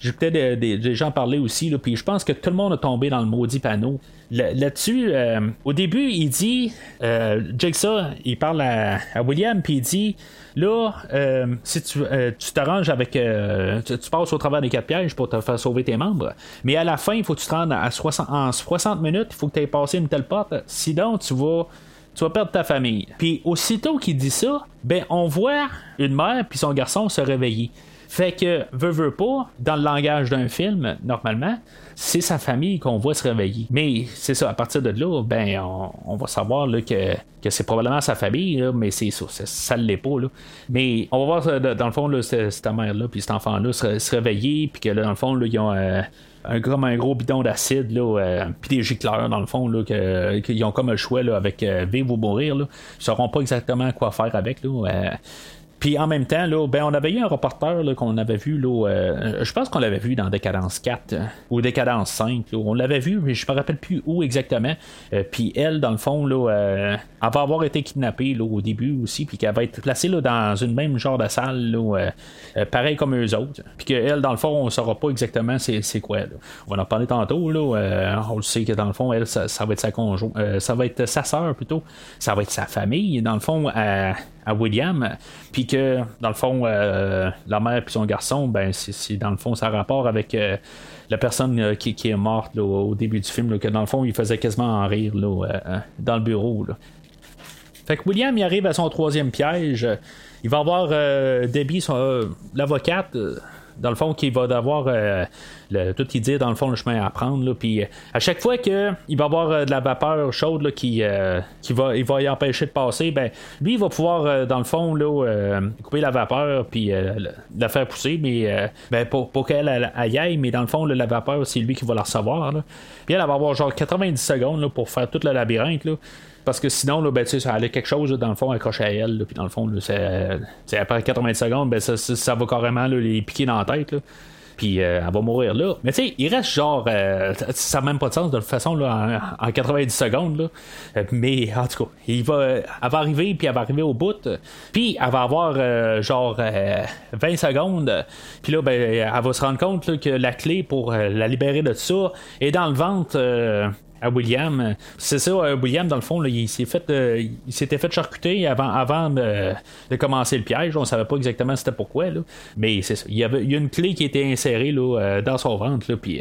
peut-être des, gens parler aussi. Puis je pense que tout le monde a tombé dans le maudit panneau. Là-dessus, au début, il dit, Jigsaw, il parle à, William, puis il dit Là, euh, si tu euh, t'arranges avec. Euh, tu, passes au travers des quatre pièges pour te faire sauver tes membres. Mais à la fin, il faut que tu te rendes à 60, en 60 minutes, il faut que tu aies passé une telle porte. Sinon, tu vas tu vas perdre ta famille. Puis aussitôt qu'il dit ça, ben on voit une mère puis son garçon se réveiller. Fait que, veut, veut pas, dans le langage d'un film, normalement, c'est sa famille qu'on voit se réveiller. Mais c'est ça, à partir de là, ben, on, va savoir là, que, que c'est probablement sa famille, mais c'est ça, ça, ne l'est pas. Là. Mais on va voir, euh, dans le fond, là, cette mère-là, puis cet enfant-là se, réveiller, puis que là, dans le fond, là, ils ont. Euh, un gros, un gros bidon d'acide, euh, puis des gicleurs, dans le fond, là, qu'ils ont comme le choix là, avec vivre ou mourir. Là. Ils sauront pas exactement quoi faire avec. Là, puis en même temps, là, ben, on avait eu un reporter qu'on avait vu, là, euh, je pense qu'on l'avait vu dans Décadence 4 euh, ou Décadence 5. on l'avait vu, mais je me rappelle plus où exactement. Euh, puis elle, dans le fond, là, elle va avoir été kidnappée là, au début aussi, puis qu'elle va être placée là, dans une même genre de salle, là, pareil comme eux autres. Puis qu'elle, dans le fond, on saura pas exactement c'est, quoi. On va en parler tantôt. Là, on le sait que dans le fond, elle, ça, va être sa conjointe, ça va être sa sœur plutôt. Ça va être sa famille. Dans le fond, à à William, puis que dans le fond, euh, la mère et son garçon, ben c'est dans le fond ça rapport avec euh, la personne euh, qui, est morte au début du film, que dans le fond il faisait quasiment en rire dans le bureau. Fait que William il arrive à son troisième piège. Il va avoir Debbie, l'avocate dans le fond, qui va devoir euh, tout y dire, dans le fond, le chemin à prendre. Puis euh, à chaque fois qu'il va avoir euh, de la vapeur chaude qui, qui va, il va y empêcher de passer, ben lui, il va pouvoir, dans le fond, là, couper la vapeur puis la faire pousser, mais ben, pour, pour qu'elle aille, mais dans le fond, la vapeur, c'est lui qui va la recevoir. Puis elle, va avoir genre 90 secondes pour faire tout le labyrinthe. Là. Parce que sinon, là, ben, ça allait quelque chose, dans le fond, accroché à elle, puis dans le fond, c'est après 80 secondes, ben, ça, ça, va carrément les piquer dans la tête. Là puis euh, elle va mourir là. Mais tu sais, il reste genre, euh, ça n'a même pas de sens de toute façon là, en, 90 secondes. Là. Euh, mais en tout cas, il va, elle va arriver, puis elle va arriver au bout, puis elle va avoir genre 20 secondes, puis là, ben, elle va se rendre compte que la clé pour la libérer de ça est dans le ventre à William. C'est ça, euh, William, dans le fond, il s'est fait euh, il s'était fait charcuter avant, avant de, commencer le piège. On savait pas exactement c'était pourquoi. Mais c'est ça. Il y, avait, il y a une clé qui était insérée là, euh, dans son ventre. Puis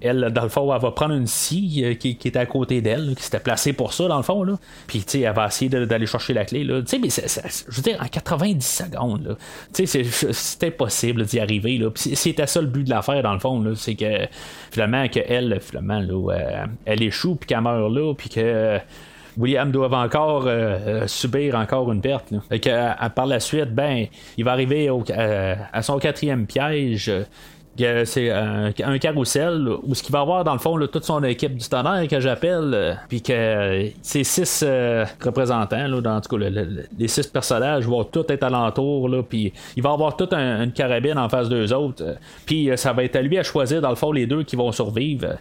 elle, dans le fond, elle va prendre une scie qui, qui, était à côté d'elle, qui s'était placée pour ça, dans le fond. Là. Puis elle va essayer d'aller chercher la clé. Là. Mais je veux dire, en 90 secondes, c'est impossible d'y arriver. C'était ça le but de l'affaire, dans le fond. C'est que finalement, que elle, finalement, là, elle est chou puis qu'elle meurt là, puis que. Euh, William doit encore euh, euh, subir encore une perte. Et que, par la suite, ben, il va arriver à son quatrième piège c'est un, carrousel où ce qu'il va avoir dans le fond toute son équipe du tonnerre que j'appelle puis que ces six représentants là, dans tout cas les six personnages vont tous être alentour là puis il va avoir toute une carabine en face d'eux autres puis ça va être à lui à choisir dans le fond les deux qui vont survivre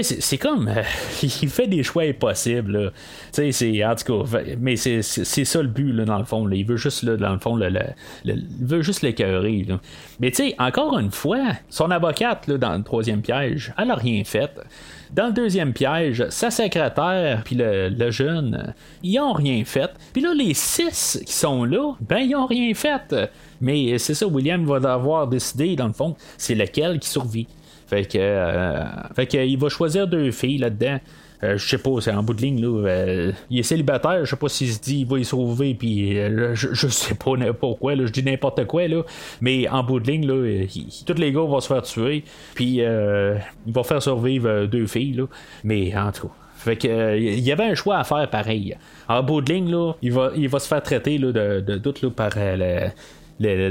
c'est comme. Euh, il fait des choix impossibles. c'est En tout cas, mais c'est ça le but, dans le fond. Il veut juste, dans le fond, le, il veut juste l'écœurer. Mais tu encore une fois, son avocate, là, dans le troisième piège, elle a rien fait. Dans le deuxième piège, sa secrétaire puis le, jeune, ils ont rien fait. Puis là, les six qui sont là, ben ils ont rien fait. Mais c'est ça, William va devoir décider, dans le fond, c'est lequel qui survit. Fait que, euh, fait que il va choisir deux filles là-dedans. Euh, je sais pas, c'est en bout de ligne, là. Euh, il est célibataire, je sais pas s'il se dit il va y sauver, puis je, sais pas pourquoi, je dis n'importe quoi, là. Mais en bout de ligne, là, tous les gars vont se faire tuer, puis il va faire survivre deux filles, là. Mais en tout cas. Fait que il y avait un choix à faire pareil. En bout de ligne, là, il va, il va se faire traiter là, de, de là, par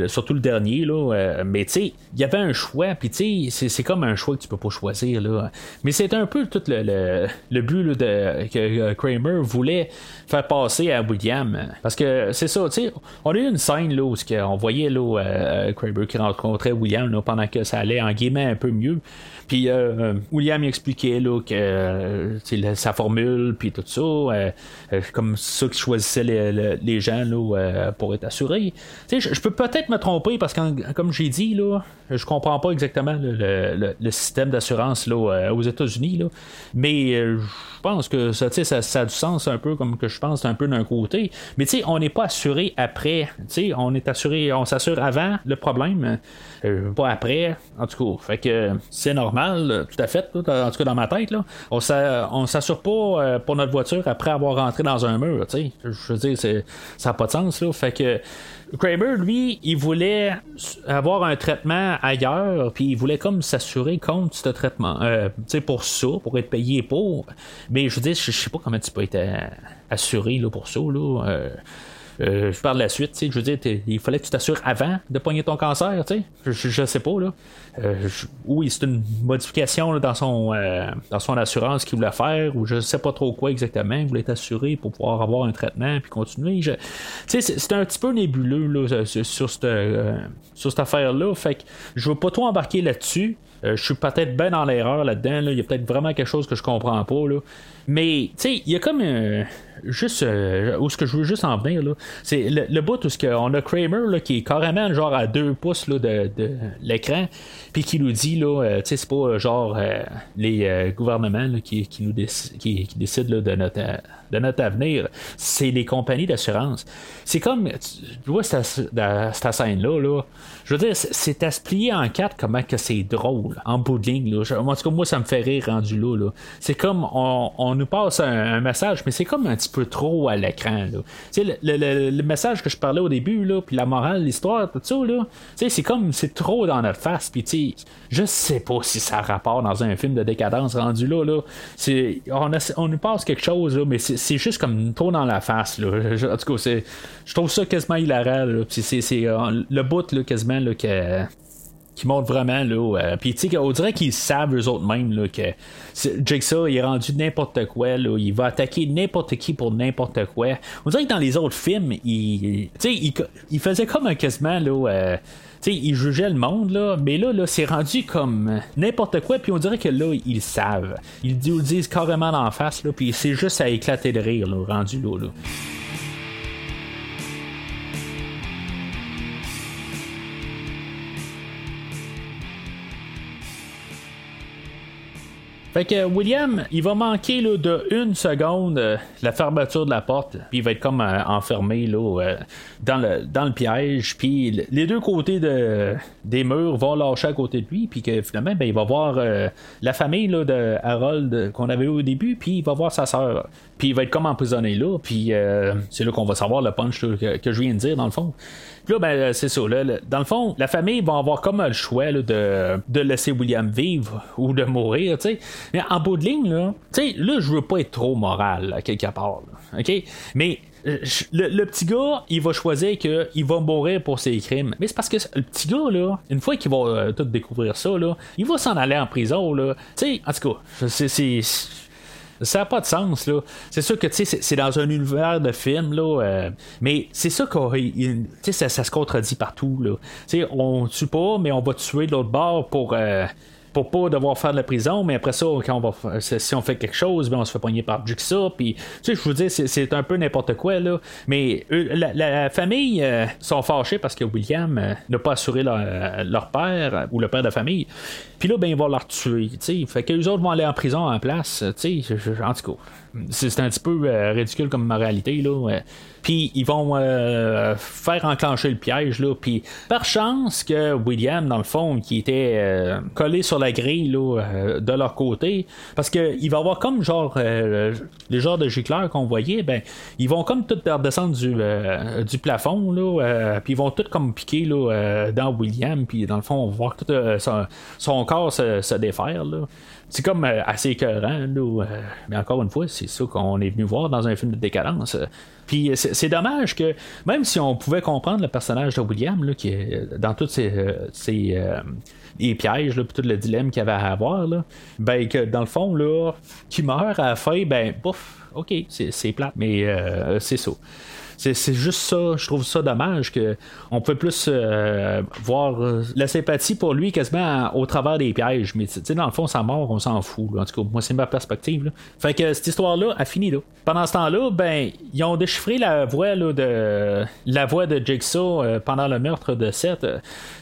surtout le dernier, là. Euh, mais il y avait un choix, puis c'est comme un choix que tu peux pas choisir, là. Mais c'est un peu tout le, le, but de, que Kramer voulait faire passer à William. Parce que c'est ça, on a eu une scène là où on voyait là, euh, Kramer qui rencontrait William pendant que ça allait en guillemets un peu mieux. Puis euh, William expliquait là, que sa formule, puis tout ça, comme ça qu'il choisissait les, les gens là, pour être assurés. Je, peux peut-être me tromper parce que, comme j'ai dit, là, je comprends pas exactement le, système d'assurance euh, aux États-Unis, mais euh, je pense que ça, ça, a du sens un peu comme que je pense un peu d'un côté. Mais on n'est pas assuré après. On est assuré, on s'assure avant le problème, euh, pas après. En tout cas, fait que c'est normal, tout à fait. en tout cas, dans ma tête, là, on s'assure pas pour notre voiture après avoir rentré dans un mur. Tu je veux dire, ça n'a pas de sens. Là, fait que Kramer, lui, il voulait avoir un traitement ailleurs, puis il voulait comme s'assurer contre ce traitement. Euh, tu sais, pour ça, pour être payé pour. Mais je veux dire, je sais pas comment tu peux être euh, assuré là, pour ça. Là. Euh, euh, je parle de la suite, je veux dire, il fallait que tu t'assures avant de pogner ton cancer, tu sais. Je, je, sais pas, là. Euh, oui, c'est une modification dans, son, euh, dans son assurance qu'il voulait faire, ou je sais pas trop quoi exactement. Il voulait t'assurer pour pouvoir avoir un traitement puis continuer. Tu sais, c'est un petit peu nébuleux là, sur, cette, sur cette affaire-là. Fait que je veux pas trop embarquer là-dessus. je suis peut-être bien dans l'erreur là-dedans. Il y a peut-être vraiment quelque chose que je comprends pas. Là. Mais, tu sais, il y a comme un juste euh, où ce que je veux juste en venir là, c'est le, bout où ce on a Kramer là, qui est carrément genre à deux pouces là, de, de l'écran, puis qui nous dit là, euh, tu sais c'est pas euh, genre les gouvernements là, qui, qui nous qui, qui, décident là, de notre de notre avenir, c'est les compagnies d'assurance. C'est comme, tu vois cette, scène-là, là, je veux dire, c'est à se plier en quatre comment que c'est drôle, en bout de ligne. Là. En tout cas, moi, ça me fait rire rendu là. C'est comme, on, on, nous passe un, message, mais c'est comme un petit peu trop à l'écran. Tu le, le, le, message que je parlais au début, là, puis la morale, l'histoire, tout ça, là, c'est comme, c'est trop dans notre face, puis tu je sais pas si ça rapporte dans un film de décadence rendu là. là. On, on nous passe quelque chose, là, mais c'est juste comme trop dans la face. Là. en tout cas, je trouve ça quasiment hilarant. C'est, euh, le bout là, quasiment là, que qui montrent vraiment, là. Puis, tu sais, on dirait qu'ils savent eux autres mêmes, là, que Jigsaw, il est rendu n'importe quoi, là. Il va attaquer n'importe qui pour n'importe quoi. On dirait que dans les autres films, il, il, il, faisait comme un quasiment, là sais, ils jugeaient le monde, là, mais là, là c'est rendu comme n'importe quoi, puis on dirait que là, ils savent. Ils le disent carrément en face, là, puis c'est juste à éclater de rire, là, rendu là. Fait que William, il va manquer là, de une seconde euh, la fermeture de la porte, puis il va être comme euh, enfermé là, euh, dans, le, dans le piège, puis les deux côtés de, des murs vont lâcher à côté de lui, puis que finalement, ben, il va voir la famille là, de Harold qu'on avait eu au début, puis il va voir sa sœur, puis il va être comme emprisonné là, puis c'est là qu'on va savoir le punch que, que, je viens de dire dans le fond. Puis là, ben, c'est ça. Là, dans le fond, la famille va avoir comme le choix de, de laisser William vivre ou de mourir, tu sais. Mais en bout de ligne, là, tu sais, là, je veux pas être trop moral, à quelque part. OK? Mais euh, le, petit gars, il va choisir qu'il va mourir pour ses crimes. Mais c'est parce que le petit gars, là, une fois qu'il va euh, tout découvrir ça, là, il va s'en aller en prison. Là. Tu sais, en tout cas, c'est. Ça n'a pas de sens, là. C'est sûr que, tu sais, c'est dans un univers de film, là. Euh, mais c'est ça qu'on. Ça, ça se contredit partout, là. Tu sais, on tue pas, mais on va tuer de l'autre bord pour pour pas devoir faire de la prison, mais après ça, quand on va, si on fait quelque chose, ben on se fait poigner par Jigsaw, puis tu sais, je vous dis, c'est un peu n'importe quoi, là. Mais la, famille euh, sont fâchés parce que William euh, n'a pas assuré leur, père ou le père de la famille. Puis là, ben, ils vont leur tuer, tu sais. Fait que les autres vont aller en prison en place, tu sais, en tout cas c'est un petit peu euh, ridicule comme moralité là. Puis ils vont euh, faire enclencher le piège là. Puis par chance que William dans le fond qui était euh, collé sur la grille là, de leur côté, parce que il va avoir comme genre les genres de gicleurs qu'on voyait, ben ils vont comme tout redescendre du, du plafond là. puis ils vont tout comme piquer là dans William. Puis dans le fond on va voir tout son, corps se, se défaire là c'est comme euh, assez écœurant, là, euh, mais encore une fois, c'est ça qu'on est venu voir dans un film de décadence. Puis c'est dommage que, même si on pouvait comprendre le personnage de William, là, qui est dans euh, les pièges, puis tout le dilemme qu'il avait à avoir, là, ben que dans le fond, là, qui meurt à la fin, ben, bouf, ok, c'est plate, mais c'est ça. C'est juste ça, je trouve ça dommage que on peut plus euh, voir euh, la sympathie pour lui quasiment au travers des pièges. Mais dans le fond, sa mort, on s'en fout. En tout cas, moi, c'est ma perspective. Fait que cette histoire-là a fini là. Pendant ce temps-là, ben, ils ont déchiffré la voix de la voix de Jigsaw euh, pendant le meurtre de Seth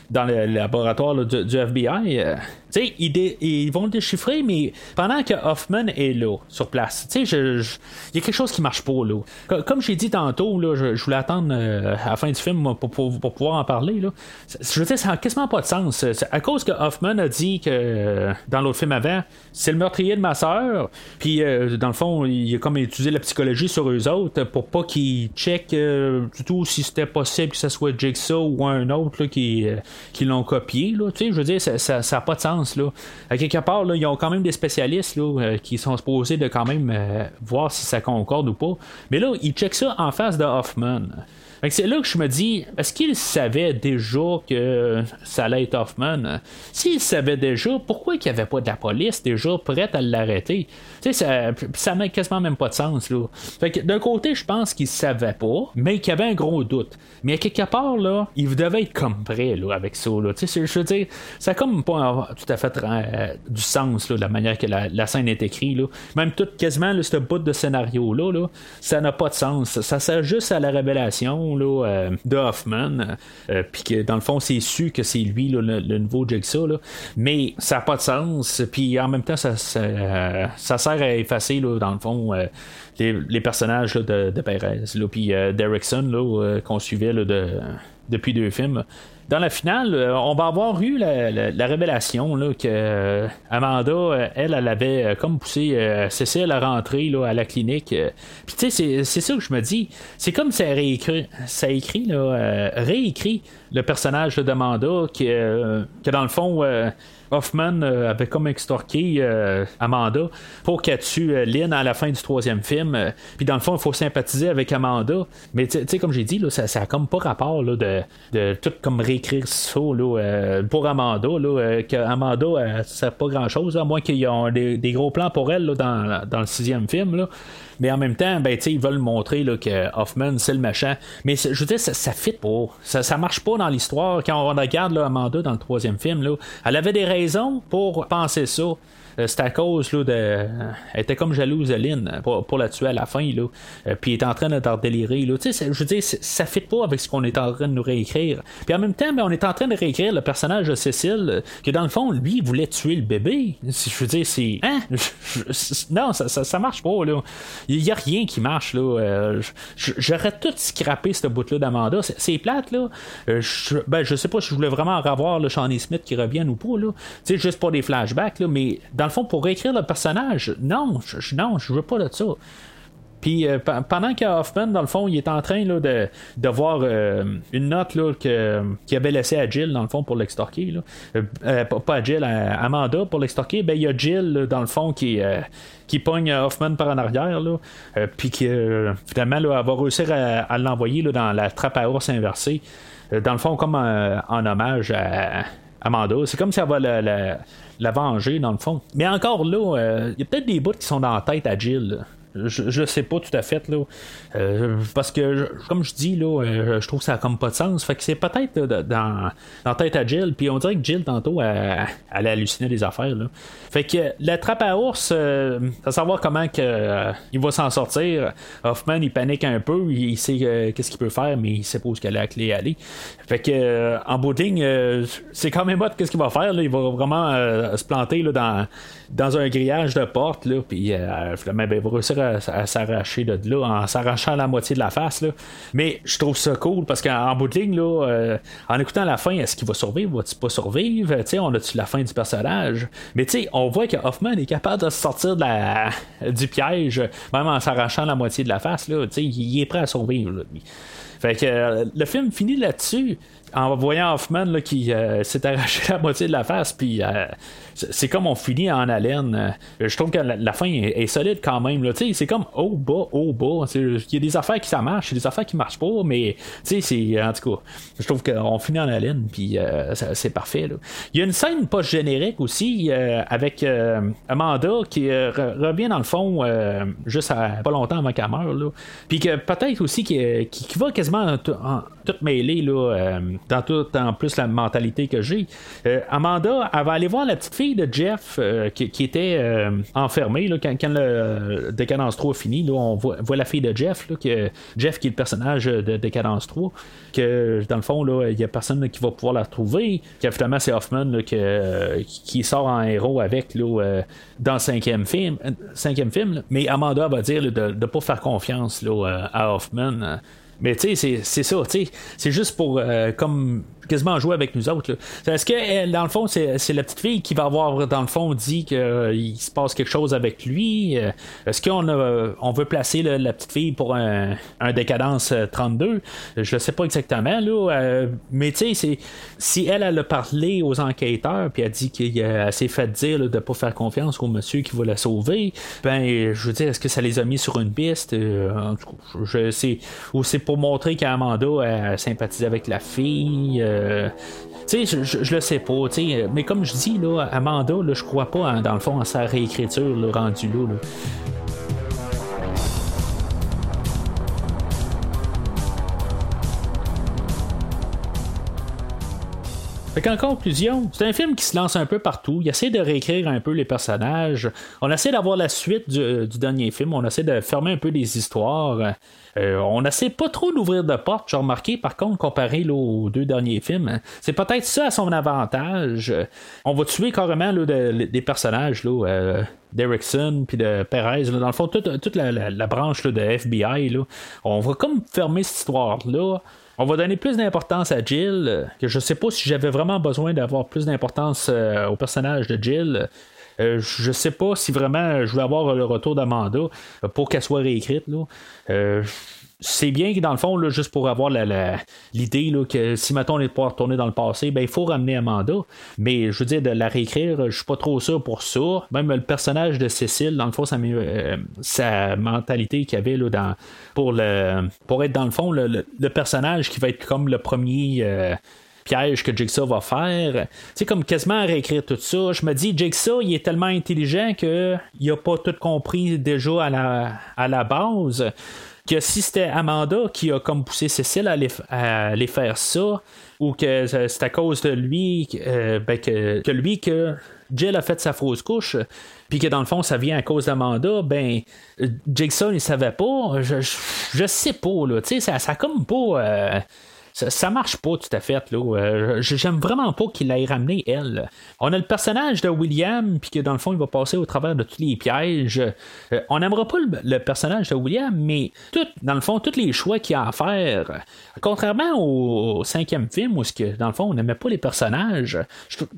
dans le laboratoire du, FBI. sais, ils, ils, vont le déchiffrer, mais pendant que Hoffman est là, sur place, il y a quelque chose qui marche pas. Là. Comme j'ai dit tantôt, là, je, voulais attendre euh, à la fin du film pour, pouvoir en parler. Là. Je veux dire, ça n'a quasiment pas de sens. à cause que Hoffman a dit que euh, dans l'autre film avant, c'est le meurtrier de ma soeur, puis euh, dans le fond, il a comme utilisé la psychologie sur eux autres pour pas qu'ils checkent du tout si c'était possible que ce soit Jigsaw ou un autre qui, qui l'ont copié. Là, je veux dire, ça n'a pas de sens. Là. Quelque part, là, ils ont quand même des spécialistes là, qui sont supposés de quand même voir si ça concorde ou pas. Mais là, ils checkent ça en face de Hoffman. C'est là que je me dis, est-ce qu'il savait déjà que ça allait être Hoffman? S'il savait déjà, pourquoi il n'y avait pas de la police déjà prête à l'arrêter? ça, ça n'a quasiment même pas de sens. Là. Fait que d'un côté, je pense qu'il savait pas, mais qu'il avait un gros doute. Mais quelque part, là, il devait être comme prêt là, avec ça. Là. Je veux dire, ça n'a comme pas tout à fait euh, du sens, là, la manière que la, scène est écrite. Là. Même tout quasiment ce bout de scénario-là, là, ça n'a pas de sens. Ça sert juste à la révélation euh, de Hoffman. Euh, puis que dans le fond, c'est su que c'est lui le, nouveau Jigsaw. Mais ça n'a pas de sens. Puis en même temps, ça, sert à effacer, dans le fond, euh, les, personnages de, Perez. Puis euh, Derrickson, euh, qu'on suivait de, depuis deux films. Dans la finale, on va avoir eu la, révélation là, que Amanda, elle, elle avait comme poussé Cécile à rentrer là, à la clinique. Puis tu sais, c'est ça que je me dis. C'est comme ça réécrit, ça écrit, là, réécrit le personnage d'Amanda que, que dans le fond Hoffman euh, avait comme extorqué euh, Amanda pour qu'elle tue euh, Lynn à la fin du troisième film. Puis dans le fond, il faut sympathiser avec Amanda. Mais tu sais, comme j'ai dit, là, ça, ça a comme pas rapport là, de, de tout comme réécrire ça pour Amanda. Là, que Amanda, sert pas grand-chose, à moins qu'ils aient des, gros plans pour elle dans, le sixième film. Là. Mais en même temps, ben, ils veulent montrer là, que Hoffman, c'est le machin. Mais je veux dire, ça, ça fit pas. Ça, ça marche pas dans l'histoire. Quand on regarde là, Amanda dans le troisième film, là, elle avait des raisons pour penser ça. Euh, c'est à cause là, de. Elle était comme jalouse de Lynn pour, pour, la tuer à la fin. Là. Euh, puis elle est en train de délirer. Là. Je veux dire, ça fit pas avec ce qu'on est en train de nous réécrire. Puis en même temps, ben, on est en train de réécrire le personnage de Cécile, euh, que dans le fond, lui, il voulait tuer le bébé. Je veux dire, c'est. Hein? non, ça, ça, marche pas. Là. Il y a rien qui marche. là. J'aurais tout scrappé ce bout-là d'Amanda. C'est plate, là. Je, ben, sais pas si je voulais vraiment revoir le Shawnee Smith qui revienne ou pas. Là. juste pour des flashbacks, là, mais dans le fond, pour réécrire le personnage, non, je, non, je veux pas de ça. Puis euh, pendant que Hoffman, dans le fond, il est en train de, de voir euh, une note là, que, qu'il avait laissée à Jill, dans le fond, pour l'extorquer. Euh, pas à Jill, à Amanda pour l'extorquer. Ben, il y a Jill, dans le fond, qui, qui pogne Hoffman par en arrière. Puis qui, finalement, elle va réussir à, l'envoyer dans la trappe à ours inversée. dans le fond, comme en hommage à Amanda. C'est comme si elle va la, venger, dans le fond. Mais encore là, euh, il y a peut-être des bouts qui sont dans la tête à Jill. Je, ne sais pas tout à fait là. Euh, parce que comme je dis là, euh, je trouve que ça a comme pas de sens. Fait que c'est peut-être dans, dans tête à Jill. Puis on dirait que Jill tantôt elle, elle a halluciné des affaires. Là. Fait que la trappe à ours, euh, à savoir comment que, il va s'en sortir. Hoffman il panique un peu, il, sait qu'est-ce qu'il peut faire, mais il sait pas où est la clé aller. Fait que en bout c'est quand même mode qu'est-ce qu'il va faire. Là. Il va vraiment se planter là, dans, dans un grillage de porte. Là, puis finalement, ben, il va réussir à, s'arracher de là en s'arrachant la moitié de la face. Là. Mais je trouve ça cool parce qu'en bout de ligne, là, euh, en écoutant la fin, est-ce qu'il va survivre, va-t-il pas survivre? sais on a-tu la fin du personnage? Mais tu on voit que Hoffman est capable de sortir de la, du piège, même en s'arrachant la moitié de la face. Là, il, il est prêt à survivre. Fait que euh, le film finit là-dessus en voyant Hoffman là, qui euh, s'est arraché la moitié de la face, puis c'est comme on finit en haleine. Euh, je trouve que la, fin est, solide quand même. C'est comme haut, bas, haut, bas. Il y a des affaires qui ça marche, des affaires qui marchent pas, mais c'est en tout cas, je trouve qu'on finit en haleine, puis euh, c'est parfait. Il y a une scène post-générique aussi euh, avec Amanda qui revient dans le fond juste pas longtemps avant qu'elle meure. Puis que peut-être aussi qui, va quasiment en, tout mêler là, dans tout en plus la mentalité que j'ai. Amanda, elle va aller voir la petite fille de Jeff euh, qui, était euh, enfermée quand, le Décadence 3 fini. Là, on voit, la fille de Jeff, que, Jeff qui est le personnage de Décadence 3, que dans le fond, il n'y a personne qui va pouvoir la retrouver. Finalement, c'est Hoffman qui sort en héros avec dans le cinquième film. Cinquième film Mais Amanda va dire de ne pas faire confiance à Hoffman. Mais tu sais, c'est ça, tu sais, c'est juste pour euh, comme quasiment jouer avec nous autres. Est-ce que dans le fond, c'est la petite fille qui va avoir dans le fond dit qu'il euh, se passe quelque chose avec lui? Euh, est-ce qu'on on veut placer la petite fille pour un, décadence 32? Je sais pas exactement là. mais tu sais, si elle, elle a parlé aux enquêteurs puis a dit qu'elle s'est fait dire de de pas faire confiance au monsieur qui va la sauver, ben je veux dire, est-ce que ça les a mis sur une piste? je sais. Ou c'est pour montrer qu'Amanda a sympathisé avec la fille. Euh, tu sais, je, le sais pas, mais comme je dis, là, Amanda, là, je crois pas, dans le fond, à sa réécriture là, rendue là. En conclusion, c'est un film qui se lance un peu partout. Il essaie de réécrire un peu les personnages. On essaie d'avoir la suite du, dernier film. On essaie de fermer un peu des histoires. Euh, on essaie pas trop d'ouvrir de portes. J'ai remarqué, par contre, comparé aux deux derniers films, c'est peut-être ça à son avantage. On va tuer carrément des personnages. Là, euh, d'Erickson puis de Perez, dans le fond, toute, la, branche de FBI, on va comme fermer cette histoire-là. On va donner plus d'importance à Jill, que je sais pas si j'avais vraiment besoin d'avoir plus d'importance euh, au personnage de Jill. Euh, je sais pas si vraiment je veux avoir le retour d'Amanda pour qu'elle soit réécrite. Là. Euh, c'est bien que dans le fond, là, juste pour avoir l'idée que si maintenant on est pas retourner dans le passé, ben il faut ramener Amanda. Mais je veux dire, de la réécrire, je suis pas trop sûr pour ça. Même le personnage de Cécile, dans le fond, sa, euh, sa mentalité qu'il avait là, dans, pour le pour être dans le fond le, personnage qui va être comme le premier. Euh, piège que Jigsaw va faire. C'est comme quasiment réécrire tout ça. Je me dis, Jigsaw, il est tellement intelligent qu'il n'a pas tout compris déjà à la, à la base. Que si c'était Amanda qui a comme poussé Cécile à aller, faire ça, ou que c'est à cause de lui, euh, ben que, que, lui que Jill a fait sa fausse couche, puis que dans le fond ça vient à cause d'Amanda, ben Jigsaw il savait pas, je, je, sais pas là, tu sais ça, ça comme pas euh, ça, marche pas tout à fait. Là. Euh, j'aime vraiment pas qu'il ait ramené elle. On a le personnage de William, puis que dans le fond, il va passer au travers de tous les pièges. Euh, on n'aimera pas le, personnage de William, mais tout, dans le fond, tous les choix qu'il a à faire, contrairement au, cinquième film, où que, dans le fond, on n'aimait pas les personnages,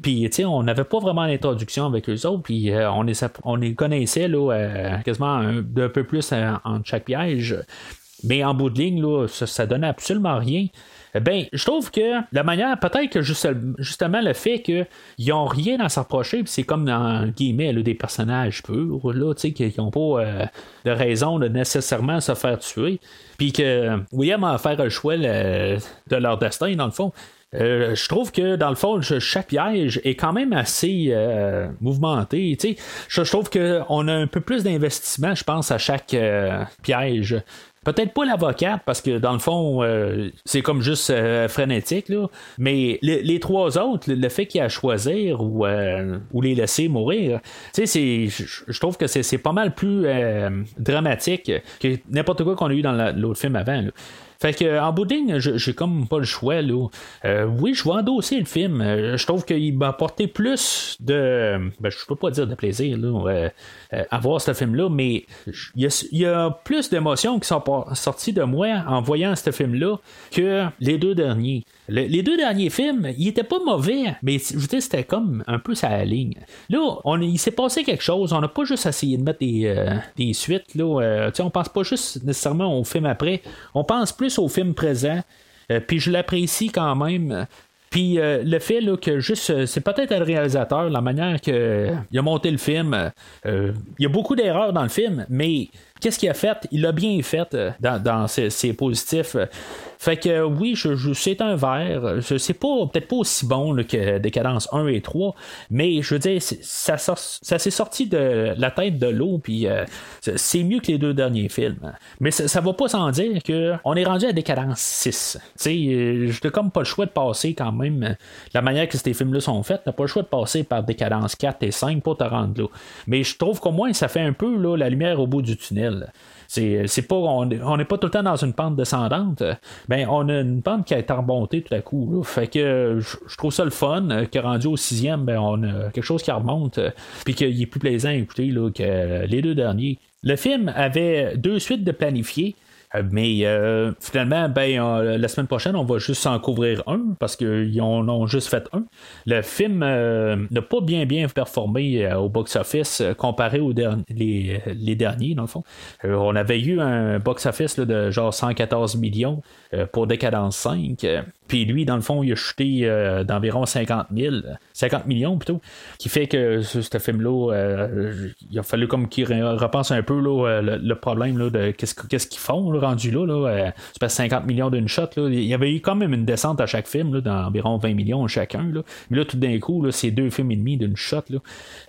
puis on n'avait pas vraiment l'introduction avec eux autres, puis euh, on, les, on les connaissait là, quasiment un, peu plus en, chaque piège. Mais en bout de ligne, là, ça, ça donnait absolument rien. Ben, je trouve que la manière, peut-être que justement le fait qu'ils n'ont rien à s'approcher, c'est comme dans guillemets des personnages purs, là, qui n'ont pas euh, de raison de nécessairement se faire tuer, puis que William a à faire le choix de leur destin, dans le fond. Euh, je trouve que dans le fond, chaque piège est quand même assez euh, mouvementé. Je, je trouve qu'on a un peu plus d'investissement, je pense, à chaque piège. Peut-être pas l'avocate, parce que dans le fond, euh, c'est comme juste euh, frénétique, là. mais les, trois autres, le, fait qu'il y a à choisir ou, euh, ou les laisser mourir, je trouve que c'est pas mal plus dramatique que n'importe quoi qu'on a eu dans l'autre film avant. Fait que en bout de j'ai comme pas le choix là. Oui, je vais endosser le film. Je trouve qu'il m'a apporté plus de. Ben, je peux pas dire de plaisir là, à voir ce film-là, mais il y, a plus d'émotions qui sont sorties de moi en voyant ce film-là que les deux derniers les deux derniers films, ils étaient pas mauvais, mais je veux c'était comme un peu sa ligne. Là, on, il s'est passé quelque chose. On n'a pas juste essayé de mettre des, euh, suites. Là, euh, on pense pas juste nécessairement au film après. On pense plus au film présent. Euh, puis je l'apprécie quand même. Puis le fait là, que juste, c'est peut-être le réalisateur, la manière qu'il a monté le film, il y a beaucoup d'erreurs dans le film, mais qu'est-ce qu'il a fait? Il l'a bien fait dans, dans ses, positifs. Fait que oui, je, je c'est un verre. C'est pas peut-être pas aussi bon que Décadence 1 et 3, mais je veux dire, ça, s'est sorti de la tête de l'eau, puis euh, c'est mieux que les deux derniers films. Mais ça, ça va pas sans dire qu'on est rendu à Décadence 6. Tu sais, euh, comme pas le choix de passer quand même la manière que ces films-là sont faits. T'as pas le choix de passer par Décadence 4 et 5 pour te rendre là. Mais je trouve qu'au moins ça fait un peu la lumière au bout du tunnel. C'est, pas, on n'est pas tout le temps dans une pente descendante. Ben, on a une pente qui a été remontée tout à coup. Fait que je trouve ça le fun euh, que rendu au sixième, ben, on a quelque chose qui remonte, euh, puis qu'il est plus plaisant à écouter là, que les deux derniers. Le film avait deux suites de planifiées. Euh, mais euh, finalement, ben, la semaine prochaine, on va juste en couvrir un parce qu'ils en ont juste fait un. Le film euh, n'a pas bien bien performé au box-office comparé aux les, les, derniers, dans le fond. on avait eu un box-office de genre 114 millions pour Décadence 5. Puis lui, dans le fond, il a chuté d'environ 50 000, 50 millions plutôt, qui fait que ce, film-là, il a fallu comme qu'il repense un peu le, problème de qu'est-ce qu'ils font rendu là, là euh, c'est 50 millions d'une shot. Là. Il y avait eu quand même une descente à chaque film, là, d'environ 20 millions chacun. Là. Mais là, tout d'un coup, là, c'est deux films et demi d'une shot. Là.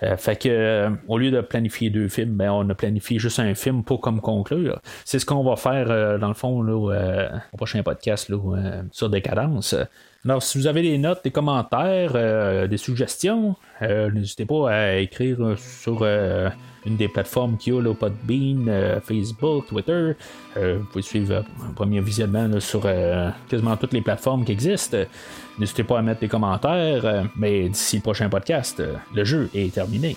Euh, fait que euh, au lieu de planifier deux films, ben, on a planifié juste un film pour comme conclure. C'est ce qu'on va faire dans le fond là, au prochain podcast là, sur Décadence. Alors, si vous avez des notes, des commentaires, des suggestions, n'hésitez pas à écrire sur une des plateformes qu'il y a, là, Podbean, euh, Facebook, Twitter. Euh, vous pouvez suivre un premier visionnement sur euh, quasiment toutes les plateformes qui existent. N'hésitez pas à mettre des commentaires, mais d'ici le prochain podcast, le jeu est terminé.